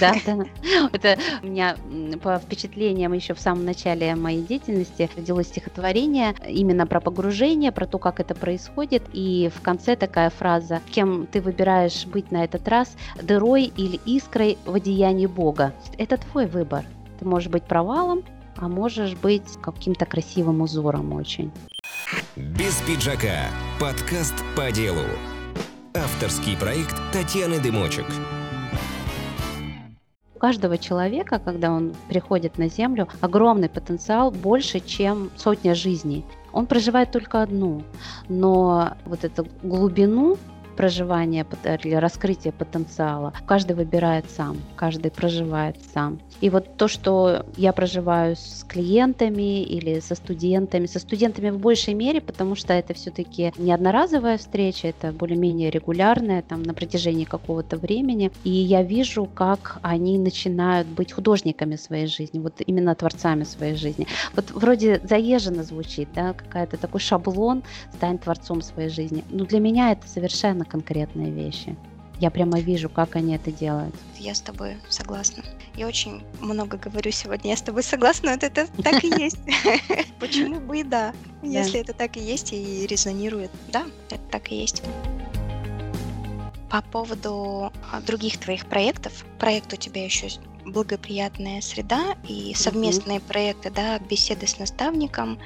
Да, да. Это у меня по впечатлениям еще в самом начале моей деятельности родилось стихотворение именно про погружение, про то, как это происходит. И в конце такая фраза, кем ты выбираешь быть на этот раз, дырой или искрой в одеянии Бога. Это твой выбор. Ты можешь быть провалом, а можешь быть каким-то красивым узором очень. Без пиджака. Подкаст по делу. Авторский проект Татьяны Дымочек. У каждого человека, когда он приходит на Землю, огромный потенциал больше, чем сотня жизней. Он проживает только одну, но вот эту глубину проживания или раскрытия потенциала. Каждый выбирает сам, каждый проживает сам. И вот то, что я проживаю с клиентами или со студентами, со студентами в большей мере, потому что это все-таки не одноразовая встреча, это более-менее регулярная, там, на протяжении какого-то времени. И я вижу, как они начинают быть художниками своей жизни, вот именно творцами своей жизни. Вот вроде заезженно звучит, да, какая-то такой шаблон, стань творцом своей жизни. Но для меня это совершенно конкретные вещи. Я прямо вижу, как они это делают. Я с тобой согласна. Я очень много говорю сегодня, я с тобой согласна, это, это так и есть. Почему бы и да? Если это так и есть и резонирует, да, это так и есть. По поводу а, других твоих проектов, проект у тебя еще благоприятная среда и совместные проекты, да, беседы с наставником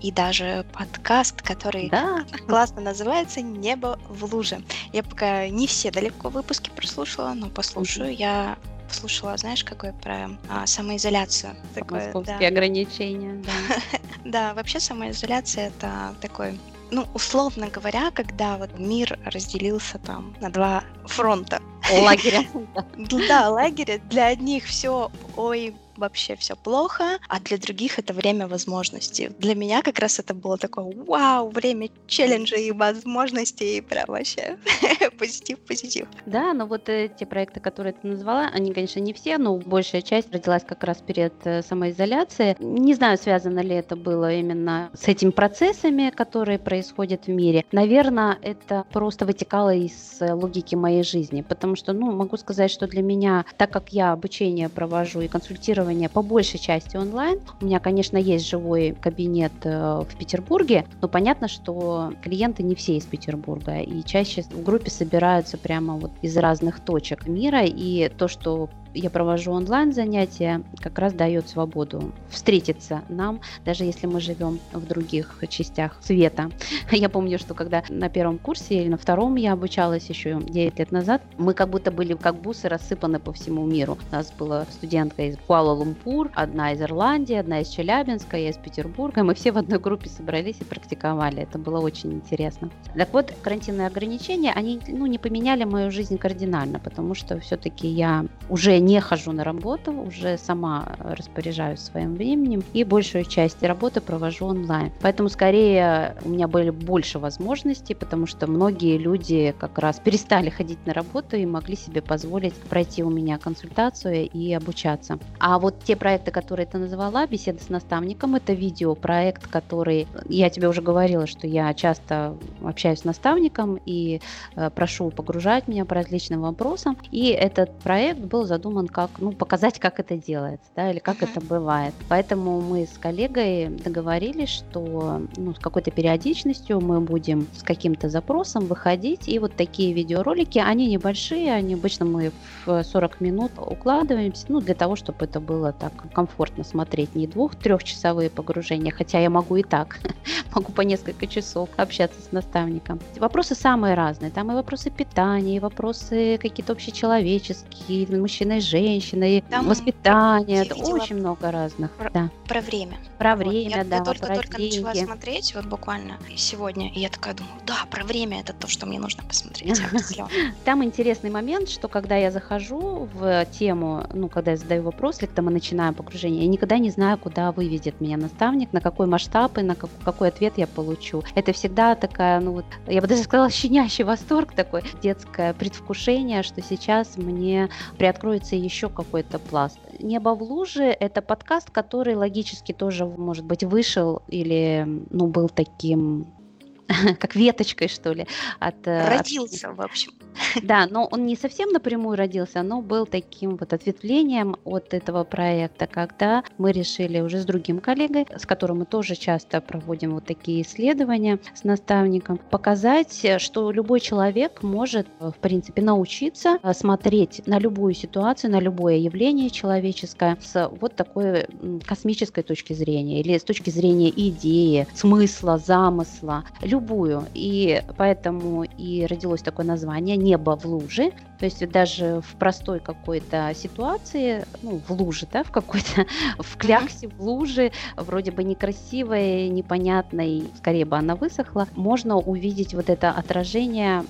и даже подкаст, который да. классно называется «Небо в луже». Я пока не все далеко выпуски прослушала, но послушаю. Mm-hmm. Я послушала, знаешь, какой про а, самоизоляцию. Такое, да. ограничения, да. да, вообще самоизоляция это такой ну, условно говоря, когда вот мир разделился там на два фронта. Лагеря. Да, лагеря. Для одних все, ой, вообще все плохо, а для других это время возможностей. Для меня как раз это было такое, вау, время челленджей и возможностей, и прям вообще позитив, позитив. Да, но вот эти проекты, которые ты назвала, они, конечно, не все, но большая часть родилась как раз перед э, самоизоляцией. Не знаю, связано ли это было именно с этими процессами, которые происходят в мире. Наверное, это просто вытекало из э, логики моей жизни, потому что, ну, могу сказать, что для меня, так как я обучение провожу и консультирую консультирование по большей части онлайн. У меня, конечно, есть живой кабинет э, в Петербурге, но понятно, что клиенты не все из Петербурга, и чаще в группе собираются прямо вот из разных точек мира, и то, что я провожу онлайн занятия, как раз дает свободу встретиться нам, даже если мы живем в других частях света. Я помню, что когда на первом курсе или на втором я обучалась еще 9 лет назад, мы как будто были как бусы рассыпаны по всему миру. У нас была студентка из Куала-Лумпур, одна из Ирландии, одна из Челябинска, я из Петербурга. Мы все в одной группе собрались и практиковали. Это было очень интересно. Так вот, карантинные ограничения, они ну, не поменяли мою жизнь кардинально, потому что все-таки я уже не хожу на работу, уже сама распоряжаюсь своим временем и большую часть работы провожу онлайн. Поэтому скорее у меня были больше возможностей, потому что многие люди как раз перестали ходить на работу и могли себе позволить пройти у меня консультацию и обучаться. А вот те проекты, которые ты назвала, беседы с наставником, это видеопроект, который, я тебе уже говорила, что я часто общаюсь с наставником и э, прошу погружать меня по различным вопросам. И этот проект был задуман задуман как, ну, показать, как это делается, да, или как uh-huh. это бывает. Поэтому мы с коллегой договорились, что, ну, с какой-то периодичностью мы будем с каким-то запросом выходить, и вот такие видеоролики, они небольшие, они обычно мы в 40 минут укладываемся, ну, для того, чтобы это было так комфортно смотреть, не двух-трехчасовые погружения, хотя я могу и так, могу по несколько часов общаться с наставником. Вопросы самые разные, там и вопросы питания, и вопросы какие-то общечеловеческие, мужчина и женщиной, Там воспитание, это очень много разных. Про, да. про время. Про вот. время, я, да. Я только, про только деньги. начала смотреть, вот буквально сегодня, и я такая думаю, да, про время это то, что мне нужно посмотреть. Там интересный момент, что когда я захожу в тему, ну, когда я задаю вопрос, или когда мы начинаем погружение, я никогда не знаю, куда выведет меня наставник, на какой масштаб и на какой ответ я получу. Это всегда такая, ну вот, я бы даже сказала, щенящий восторг такой, детское предвкушение, что сейчас мне приоткроется еще какой-то пласт. «Небо в луже» — это подкаст, который логически тоже, может быть, вышел или ну, был таким как веточкой, что ли. От, э, родился, от... в общем. Да, но он не совсем напрямую родился, но был таким вот ответвлением от этого проекта, когда мы решили уже с другим коллегой, с которым мы тоже часто проводим вот такие исследования с наставником, показать, что любой человек может, в принципе, научиться смотреть на любую ситуацию, на любое явление человеческое с вот такой космической точки зрения или с точки зрения идеи, смысла, замысла любую. И поэтому и родилось такое название «Небо в луже». То есть даже в простой какой-то ситуации, ну, в луже, да, в какой-то, в кляксе, в луже, вроде бы некрасивой, непонятной, скорее бы она высохла, можно увидеть вот это отражение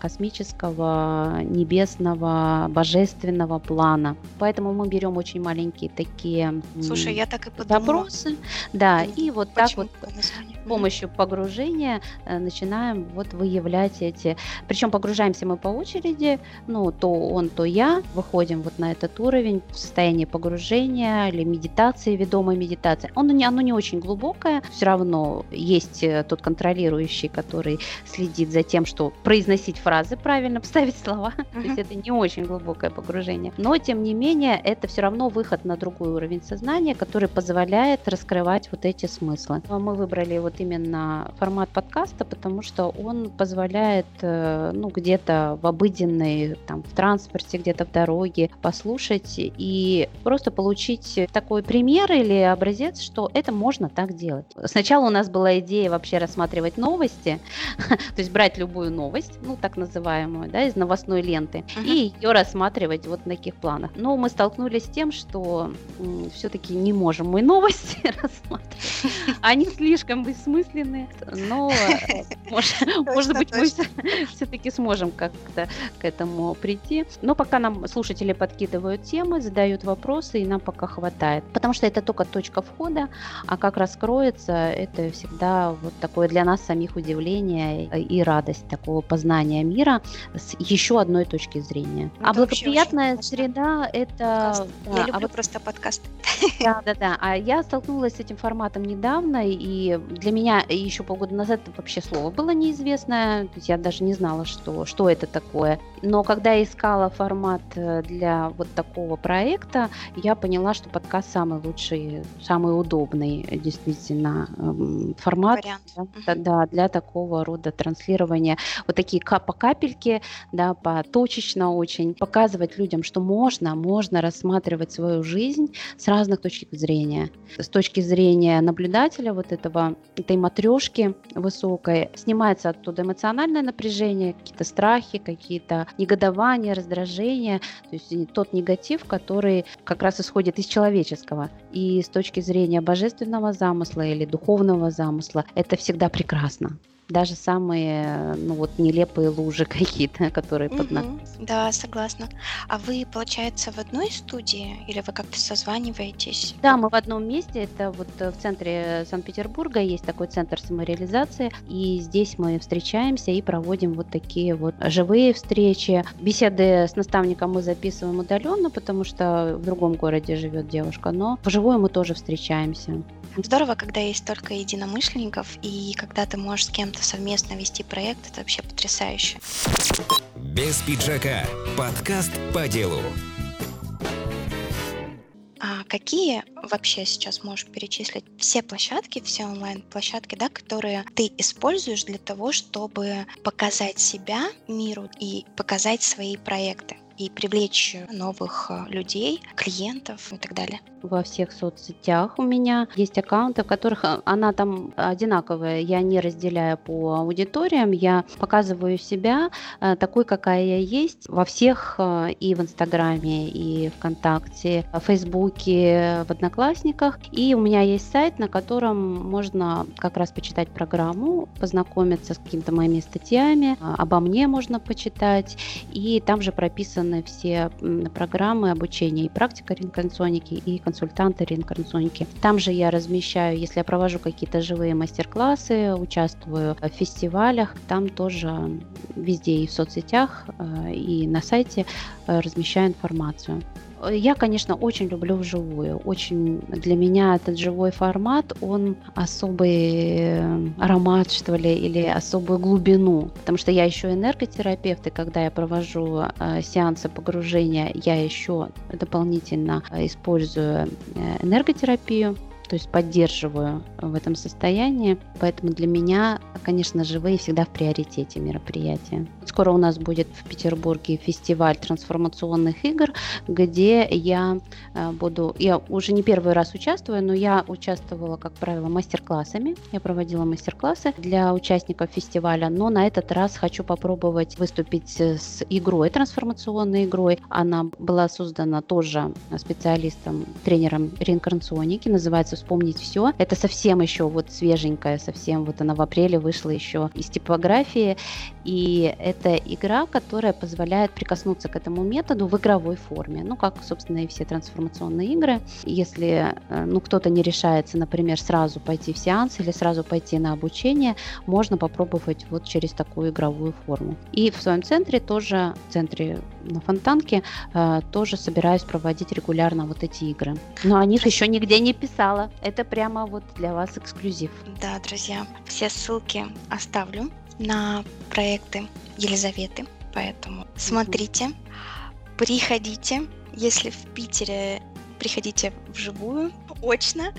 космического, небесного, божественного плана. Поэтому мы берем очень маленькие такие Слушай, я так и подумала. вопросы, да, и вот так вот с помощью погружения э, начинаем вот выявлять эти, причем погружаемся мы по очереди, ну, то он, то я, выходим вот на этот уровень в состоянии погружения или медитации, ведомой медитации. Он оно не очень глубокое, все равно есть э, тот контролирующий, который следит за тем, что произносить фразы правильно, вставить слова, uh-huh. то есть это не очень глубокое погружение. Но, тем не менее, это все равно выход на другой уровень сознания, который позволяет раскрывать вот эти смыслы. Мы выбрали вот именно формат подкаста, потому что он позволяет, э, ну, где-то в обыденной там в транспорте, где-то в дороге, послушать и просто получить такой пример или образец, что это можно так делать. Сначала у нас была идея вообще рассматривать новости, то есть брать любую новость, ну так называемую, да, из новостной ленты, uh-huh. и ее рассматривать вот на таких планах. Но мы столкнулись с тем, что все-таки не можем мы новости рассматривать. Они слишком бессмысленные, но э, может быть мы все-таки сможем как-то к этому прийти. Но пока нам слушатели подкидывают темы, задают вопросы, и нам пока хватает. Потому что это только точка входа, а как раскроется, это всегда вот такое для нас самих удивление и радость такого познания мира с еще одной точки зрения. Ну, а благоприятная среда это... Да, я люблю а вот... просто подкаст. Да, да, да. А я столкнулась с этим форматом недавно, и для меня еще полгода назад это вообще слово было неизвестное. То есть я даже не знала, что, что это такое. Но когда я искала формат э, для вот такого проекта, я поняла, что подкаст самый лучший, самый удобный действительно эм, формат да, да, для такого рода транслирования. Вот такие по капельке, да, по точечно очень показывать людям, что можно, можно рассматривать свою жизнь с разных точек зрения. С точки зрения наблюдателя вот этого, этой матрешки высокой, снимается оттуда эмоциональное напряжение, какие-то страхи, какие-то негодования, раздражение, то есть тот негатив, который как раз исходит из человеческого. И с точки зрения божественного замысла или духовного замысла, это всегда прекрасно даже самые, ну вот, нелепые лужи какие-то, которые под ногами. Да, согласна. А вы, получается, в одной студии или вы как-то созваниваетесь? Да, мы в одном месте. Это вот в центре Санкт-Петербурга есть такой центр самореализации, и здесь мы встречаемся и проводим вот такие вот живые встречи. Беседы с наставником мы записываем удаленно, потому что в другом городе живет девушка, но вживую мы тоже встречаемся. Здорово, когда есть столько единомышленников, и когда ты можешь с кем-то совместно вести проект, это вообще потрясающе. Без пиджака. Подкаст по делу. А какие вообще сейчас можешь перечислить все площадки, все онлайн-площадки, да, которые ты используешь для того, чтобы показать себя миру и показать свои проекты? И привлечь новых э, людей, клиентов и так далее. Во всех соцсетях у меня есть аккаунты, в которых э, она там одинаковая. Я не разделяю по аудиториям, я показываю себя э, такой, какая я есть во всех и в Инстаграме, и ВКонтакте, в Фейсбуке, в Одноклассниках. И у меня есть сайт, на котором можно как раз почитать программу, познакомиться с какими-то моими статьями, обо мне можно почитать, и там же прописано прописаны все программы обучения и практика реинкарнационики, и консультанты реинкарнационики. Там же я размещаю, если я провожу какие-то живые мастер-классы, участвую в фестивалях, там тоже везде и в соцсетях, э, и на сайте э, размещаю информацию. Я, конечно, очень люблю вживую. Очень для меня этот живой формат, он особый э, аромат, что ли, или особую глубину. Потому что я еще энерготерапевт, и когда я провожу э, сеансы погружения, я еще дополнительно использую э, энерготерапию то есть поддерживаю в этом состоянии. Поэтому для меня, конечно, живые всегда в приоритете мероприятия. Скоро у нас будет в Петербурге фестиваль трансформационных игр, где я э, буду, я уже не первый раз участвую, но я участвовала, как правило, мастер-классами. Я проводила мастер-классы для участников фестиваля, но на этот раз хочу попробовать выступить с игрой, трансформационной игрой. Она была создана тоже специалистом, тренером реинкарнационики, называется «Вспомнить все». Это совсем еще вот свеженькая, совсем вот она в апреле вышла еще из типографии, и это игра, которая позволяет прикоснуться к этому методу в игровой форме, ну, как, собственно, и все трансформационные игры. Если, э, ну, кто-то не решается, например, сразу пойти в сеанс или сразу пойти на обучение, можно попробовать вот через такую игровую форму. И в своем центре тоже, в центре на Фонтанке, э, тоже собираюсь проводить регулярно вот эти игры. Но о них еще нигде не писала. Это прямо вот для вас эксклюзив. Да, друзья, все ссылки оставлю на проекты Елизаветы, поэтому смотрите, приходите, если в Питере приходите вживую, очно.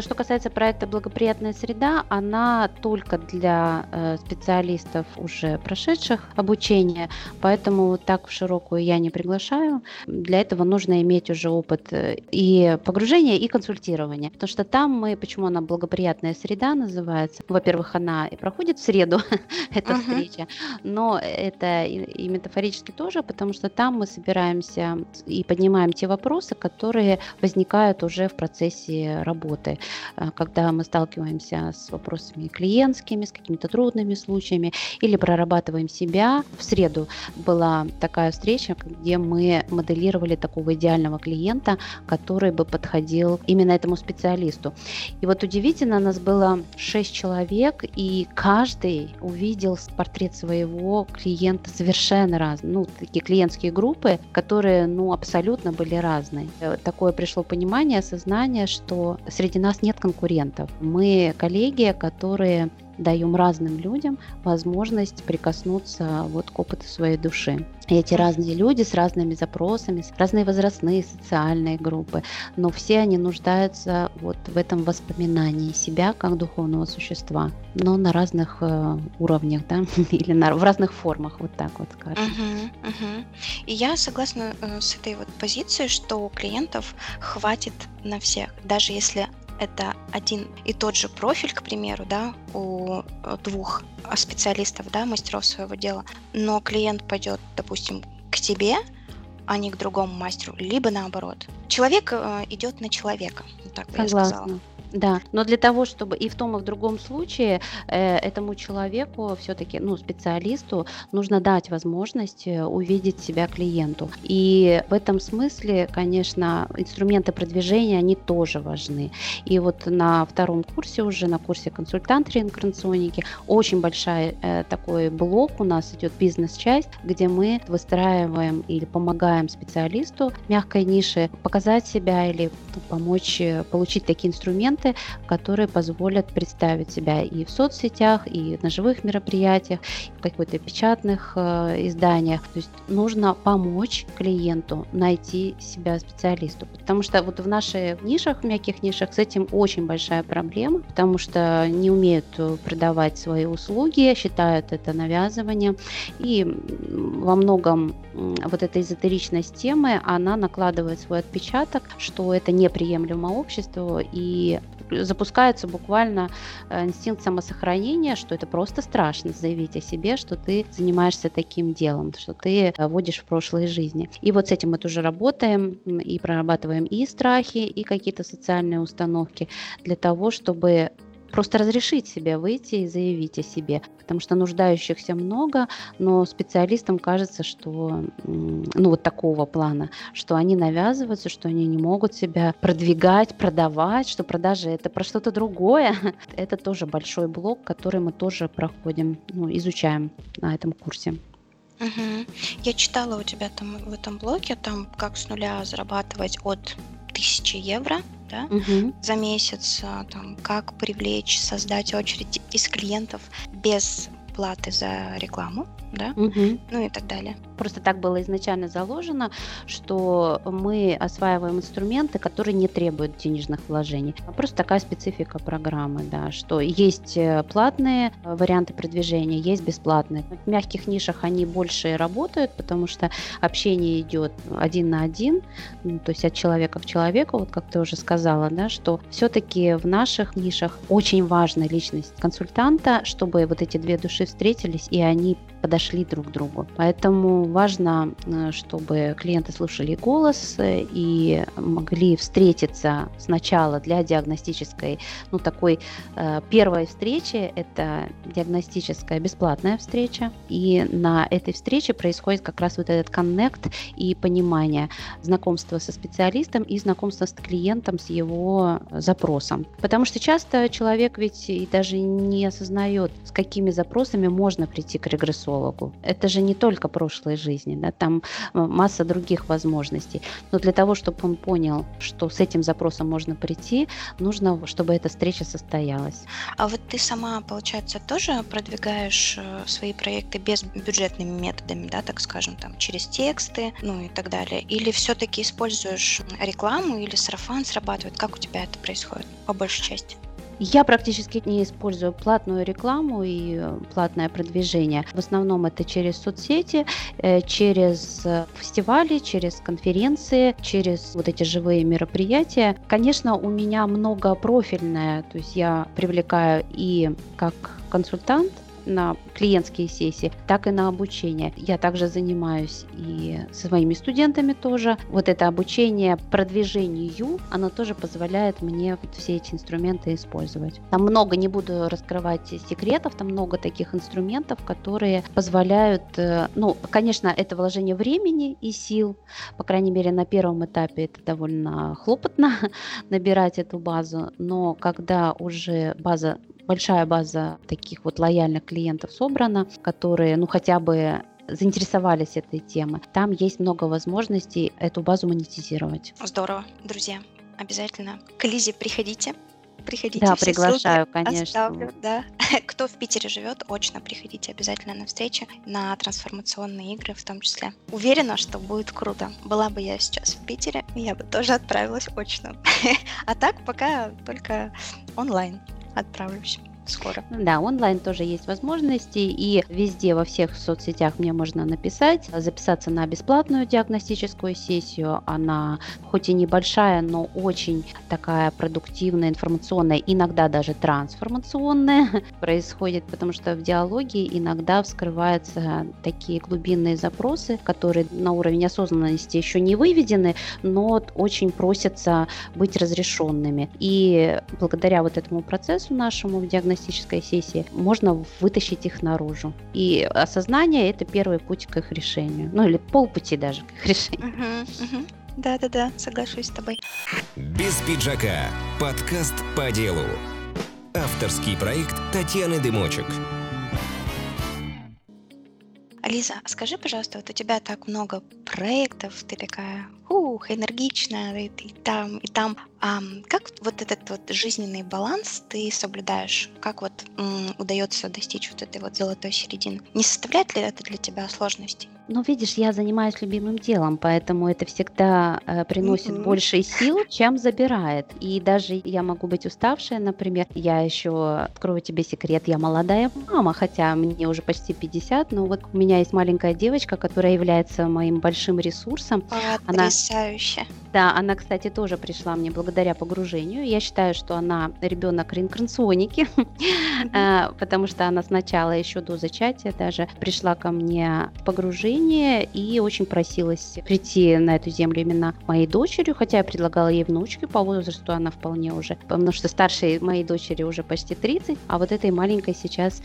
Что касается проекта «Благоприятная среда», она только для э, специалистов, уже прошедших обучение, поэтому так в широкую я не приглашаю. Для этого нужно иметь уже опыт э, и погружения, и консультирования. Потому что там мы, почему она «Благоприятная среда» называется? Во-первых, она и проходит в среду, эта uh-huh. встреча, но это и, и метафорически тоже, потому что там мы собираемся и поднимаем те вопросы, которые возникают уже в процессе работы. Э, когда мы сталкиваемся с вопросами клиентскими, с какими-то трудными случаями, или прорабатываем себя. В среду была такая встреча, где мы моделировали такого идеального клиента, который бы подходил именно этому специалисту. И вот удивительно, нас было 6 человек, и каждый увидел портрет своего клиента совершенно разный. Ну, такие клиентские группы, которые, ну, абсолютно были разные. Такое пришло понимание, осознание, что среди нас нет конкурентов. Мы коллеги, которые даем разным людям возможность прикоснуться вот к опыту своей души. Эти разные люди с разными запросами, разные возрастные социальные группы, но все они нуждаются вот в этом воспоминании себя как духовного существа, но на разных э, уровнях, да, или на, в разных формах, вот так вот скажем. Угу, угу. И я согласна э, с этой вот позицией, что клиентов хватит на всех, даже если это один и тот же профиль, к примеру, да, у э, двух специалистов, да, мастеров своего дела, но клиент пойдет, допустим, к тебе, а не к другому мастеру, либо наоборот. Человек э, идет на человека, так бы Согласна. я сказала. Да, но для того, чтобы и в том, и в другом случае э, этому человеку, все-таки, ну, специалисту, нужно дать возможность э, увидеть себя клиенту. И в этом смысле, конечно, инструменты продвижения, они тоже важны. И вот на втором курсе уже, на курсе консультант реинкарнационники, очень большой э, такой блок у нас идет бизнес-часть, где мы выстраиваем или помогаем специалисту мягкой нише показать себя или помочь э, получить такие инструменты, инструменты, которые позволят представить себя и в соцсетях, и на живых мероприятиях, и в каких-то печатных э, изданиях. То есть нужно помочь клиенту найти себя специалисту. Потому что вот в наших нишах, в мягких нишах, с этим очень большая проблема, потому что не умеют продавать свои услуги, считают это навязыванием. И во многом вот эта эзотеричность темы, она накладывает свой отпечаток, что это неприемлемо обществу, и запускается буквально э, инстинкт самосохранения, что это просто страшно заявить о себе, что ты занимаешься таким делом, что ты э, водишь в прошлой жизни. И вот с этим мы тоже работаем и прорабатываем и страхи, и какие-то социальные установки для того, чтобы просто разрешить себе выйти и заявить о себе, потому что нуждающихся много, но специалистам кажется, что, ну вот такого плана, что они навязываются, что они не могут себя продвигать, продавать, что продажи это про что-то другое. Это тоже большой блок, который мы тоже проходим, ну, изучаем на этом курсе. Угу. Я читала у тебя там в этом блоге, там как с нуля зарабатывать от тысячи евро да, угу. за месяц, а, там, как привлечь, создать очередь из клиентов без платы за рекламу, да, угу. ну и так далее. Просто так было изначально заложено, что мы осваиваем инструменты, которые не требуют денежных вложений. А просто такая специфика программы, да, что есть э, платные варианты продвижения, есть бесплатные. В мягких нишах они больше работают, потому что общение идет один на один, ну, то есть от человека к человеку, вот как ты уже сказала, да, что все-таки в наших нишах очень важна личность консультанта, чтобы вот эти две души встретились и они подошли друг к другу. Поэтому важно, э, чтобы клиенты слушали голос э, и могли встретиться сначала для диагностической, ну такой э, первой встречи, это диагностическая бесплатная встреча, и на этой встрече происходит как раз вот этот коннект и понимание знакомства со специалистом и знакомства с клиентом, с его запросом. Потому что часто человек ведь и даже не осознает, с какими запросами можно прийти к регрессу сексологу. Это же не только прошлой жизни, да, там э, масса других возможностей. Но для того, чтобы он понял, что с этим запросом можно прийти, нужно, чтобы эта встреча состоялась. А вот ты сама, получается, тоже продвигаешь э, свои проекты без бюджетными методами, да, так скажем, там, через тексты, ну и так далее? Или все-таки используешь рекламу или сарафан срабатывает? Как у тебя это происходит по большей части? Я практически не использую платную рекламу и э, платное продвижение. В основном это через соцсети, э, через э, фестивали, через конференции, через вот эти живые мероприятия. Конечно, у меня много профильное, то есть я привлекаю и как консультант, на клиентские сессии, так и на обучение. Я также занимаюсь и со своими студентами тоже. Вот это обучение продвижению, оно тоже позволяет мне все эти инструменты использовать. Там много, не буду раскрывать секретов, там много таких инструментов, которые позволяют, э, ну, конечно, это вложение времени и сил, по крайней мере, на первом этапе это довольно хлопотно набирать эту базу, но когда уже база большая база таких вот лояльных клиентов собрана, которые, ну, хотя бы заинтересовались этой темой. Там есть много возможностей эту базу монетизировать. Здорово, друзья. Обязательно к Лизе приходите. Приходите. Да, приглашаю, конечно. Оставлю, да. Кто в Питере живет, очно приходите обязательно на встречи, на трансформационные игры в том числе. Уверена, что будет круто. Была бы я сейчас в Питере, я бы тоже отправилась очно. А так пока только онлайн отправлюсь скоро. Да, онлайн тоже есть возможности, и везде во всех соцсетях мне можно написать, записаться на бесплатную диагностическую сессию. Она хоть и небольшая, но очень такая продуктивная, информационная, иногда даже трансформационная происходит, потому что в диалоге иногда вскрываются такие глубинные запросы, которые на уровень осознанности еще не выведены, но очень просятся быть разрешенными. И благодаря вот этому процессу нашему в диагностике диагностической сессии, можно вытащить их наружу. И осознание – это первый путь к их решению. Ну или полпути даже к их решению. Да-да-да, соглашусь с тобой. Без пиджака. Подкаст по делу. Авторский проект Татьяны Дымочек. Ализа, скажи, пожалуйста, вот у тебя так много проектов, ты такая ух, энергичная, и, и там, и там. А как вот этот вот жизненный баланс ты соблюдаешь? Как вот м, удается достичь вот этой вот золотой середины? Не составляет ли это для тебя сложностей? Ну, видишь, я занимаюсь любимым делом, поэтому это всегда э, приносит mm-hmm. больше сил, чем забирает. И даже я могу быть уставшая, например, я еще открою тебе секрет, я молодая мама, хотя мне уже почти 50, но вот у меня есть маленькая девочка, которая является моим большим ресурсом. Потрясающе. Она, да, она, кстати, тоже пришла мне благодаря погружению. Я считаю, что она ребенок реинкарнационики, mm-hmm. потому что она сначала еще до зачатия даже пришла ко мне погружение рождения и очень просилась прийти на эту землю именно моей дочерью, хотя я предлагала ей внучки по возрасту, она вполне уже, потому что старшей моей дочери уже почти 30, а вот этой маленькой сейчас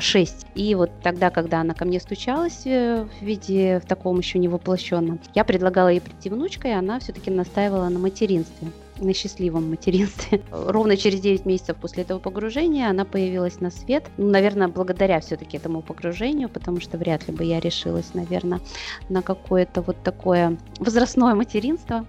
6. А, и вот тогда, когда она ко мне стучалась э, в виде в таком еще невоплощенном, я предлагала ей прийти внучкой, и она все-таки настаивала на материнстве на счастливом материнстве. Ровно через 9 месяцев после этого погружения она появилась на свет. Ну, наверное, благодаря все-таки этому погружению, потому что вряд ли бы я решилась, наверное, на какое-то вот такое возрастное материнство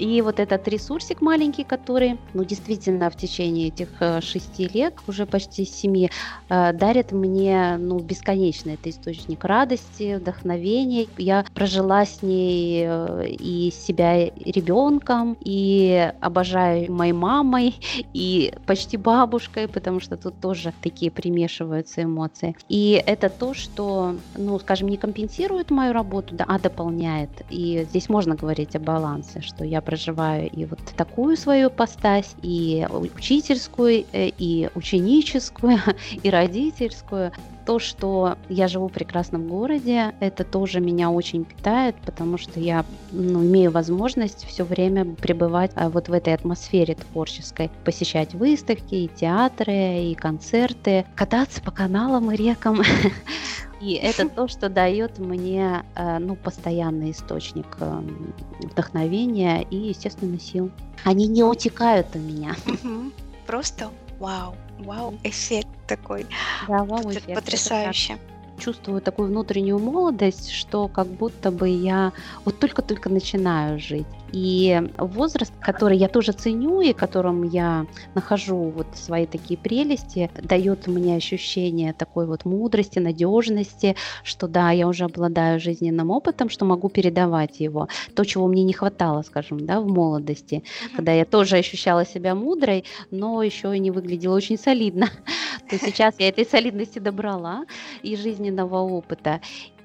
И вот этот ресурсик маленький, который, ну, действительно, в течение этих э, шести лет, уже почти семи, э, дарит мне, ну, бесконечно. Это источник радости, вдохновения. Я прожила с ней э, и себя ребенком, и обожаю моей мамой, и почти бабушкой, потому что тут тоже такие примешиваются эмоции. И это то, что, ну, скажем, не компенсирует мою работу, да, а дополняет. И здесь можно говорить о балансе, что я проживаю и вот такую свою постась, и учительскую, э, и ученическую, и родительскую. То, что я живу в прекрасном городе, это тоже меня очень питает, потому что я ну, имею возможность все время пребывать а, вот в этой атмосфере творческой, посещать выставки, и театры, и концерты, кататься по каналам и рекам. И это то, что дает мне э, ну, постоянный источник эм, вдохновения и, естественно, сил. Они не утекают у меня. Просто вау, вау, эффект такой. Да, вау, эффект. Потрясающе чувствую такую внутреннюю молодость, что как будто бы я вот только-только начинаю жить. И возраст, который я тоже ценю и которым я нахожу вот свои такие прелести, дает мне ощущение такой вот мудрости, надежности, что да, я уже обладаю жизненным опытом, что могу передавать его. То, чего мне не хватало, скажем, да, в молодости, когда я тоже ощущала себя мудрой, но еще и не выглядела очень солидно. То сейчас я этой солидности добрала и жизненного опыта.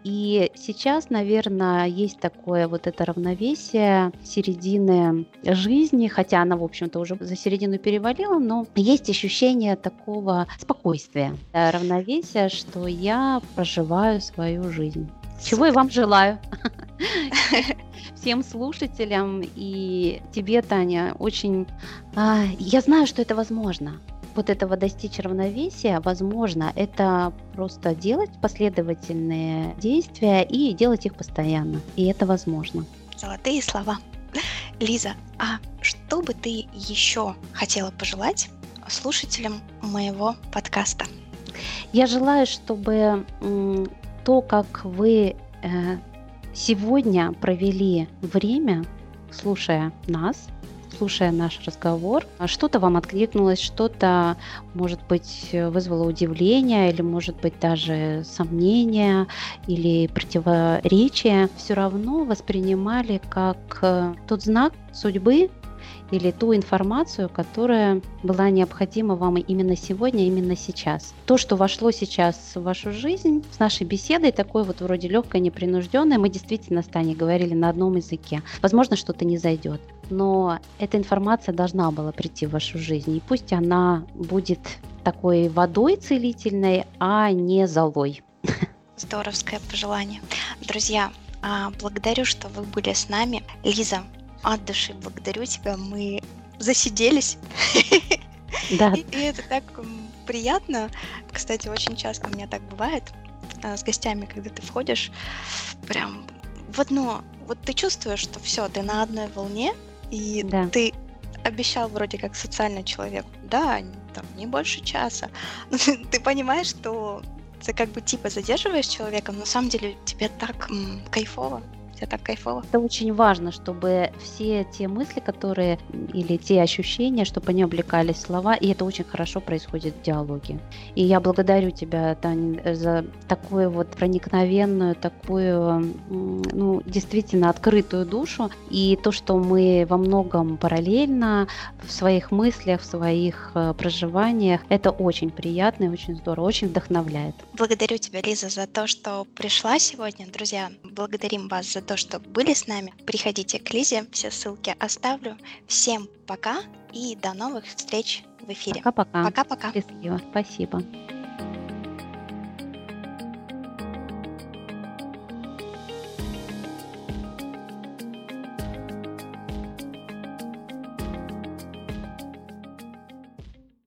И сейчас, наверное, есть такое вот это равновесие середины жизни, хотя она, в общем-то, уже за середину перевалила, но есть ощущение такого спокойствия, равновесия, что я проживаю свою жизнь. Чего я вам желаю. Всем слушателям и тебе, Таня, очень... А, я знаю, что это возможно вот этого достичь равновесия возможно, это просто делать последовательные действия и делать их постоянно. И это возможно. Золотые слова. Лиза, а что бы ты еще хотела пожелать слушателям моего подкаста? Я желаю, чтобы то, как вы э, сегодня провели время, слушая нас, слушая наш разговор, что-то вам откликнулось, что-то, может быть, вызвало удивление или, может быть, даже сомнение или противоречие, все равно воспринимали как э, тот знак судьбы, или ту информацию, которая была необходима вам именно сегодня, именно сейчас. То, что вошло сейчас в вашу жизнь, с нашей беседой, такой вот вроде легкой, непринужденной, мы действительно с Таней говорили на одном языке. Возможно, что-то не зайдет, но эта информация должна была прийти в вашу жизнь, и пусть она будет такой водой целительной, а не золой. Здоровское пожелание. Друзья, а, благодарю, что вы были с нами. Лиза, от души благодарю тебя. Мы засиделись. Да. И, и это так приятно. Кстати, очень часто у меня так бывает а, с гостями, когда ты входишь, прям в одно, вот ты чувствуешь, что все, ты на одной волне, и да. ты обещал вроде как социальный человек, да, там не больше часа, но ты понимаешь, что ты как бы типа задерживаешь человека, но на самом деле тебе так м, кайфово, все так кайфово. Это очень важно, чтобы все те мысли, которые или те ощущения, чтобы они облекались в слова, и это очень хорошо происходит в диалоге. И я благодарю тебя, Таня, за такую вот проникновенную, такую, ну, действительно открытую душу, и то, что мы во многом параллельно в своих мыслях, в своих э, проживаниях, это очень приятно и очень здорово, очень вдохновляет. Благодарю тебя, Лиза, за то, что пришла сегодня. Друзья, благодарим вас за то, что были с нами. Приходите к Лизе, все ссылки оставлю. Всем пока и до новых встреч в эфире. Пока-пока. Пока-пока. Счастливо. Спасибо.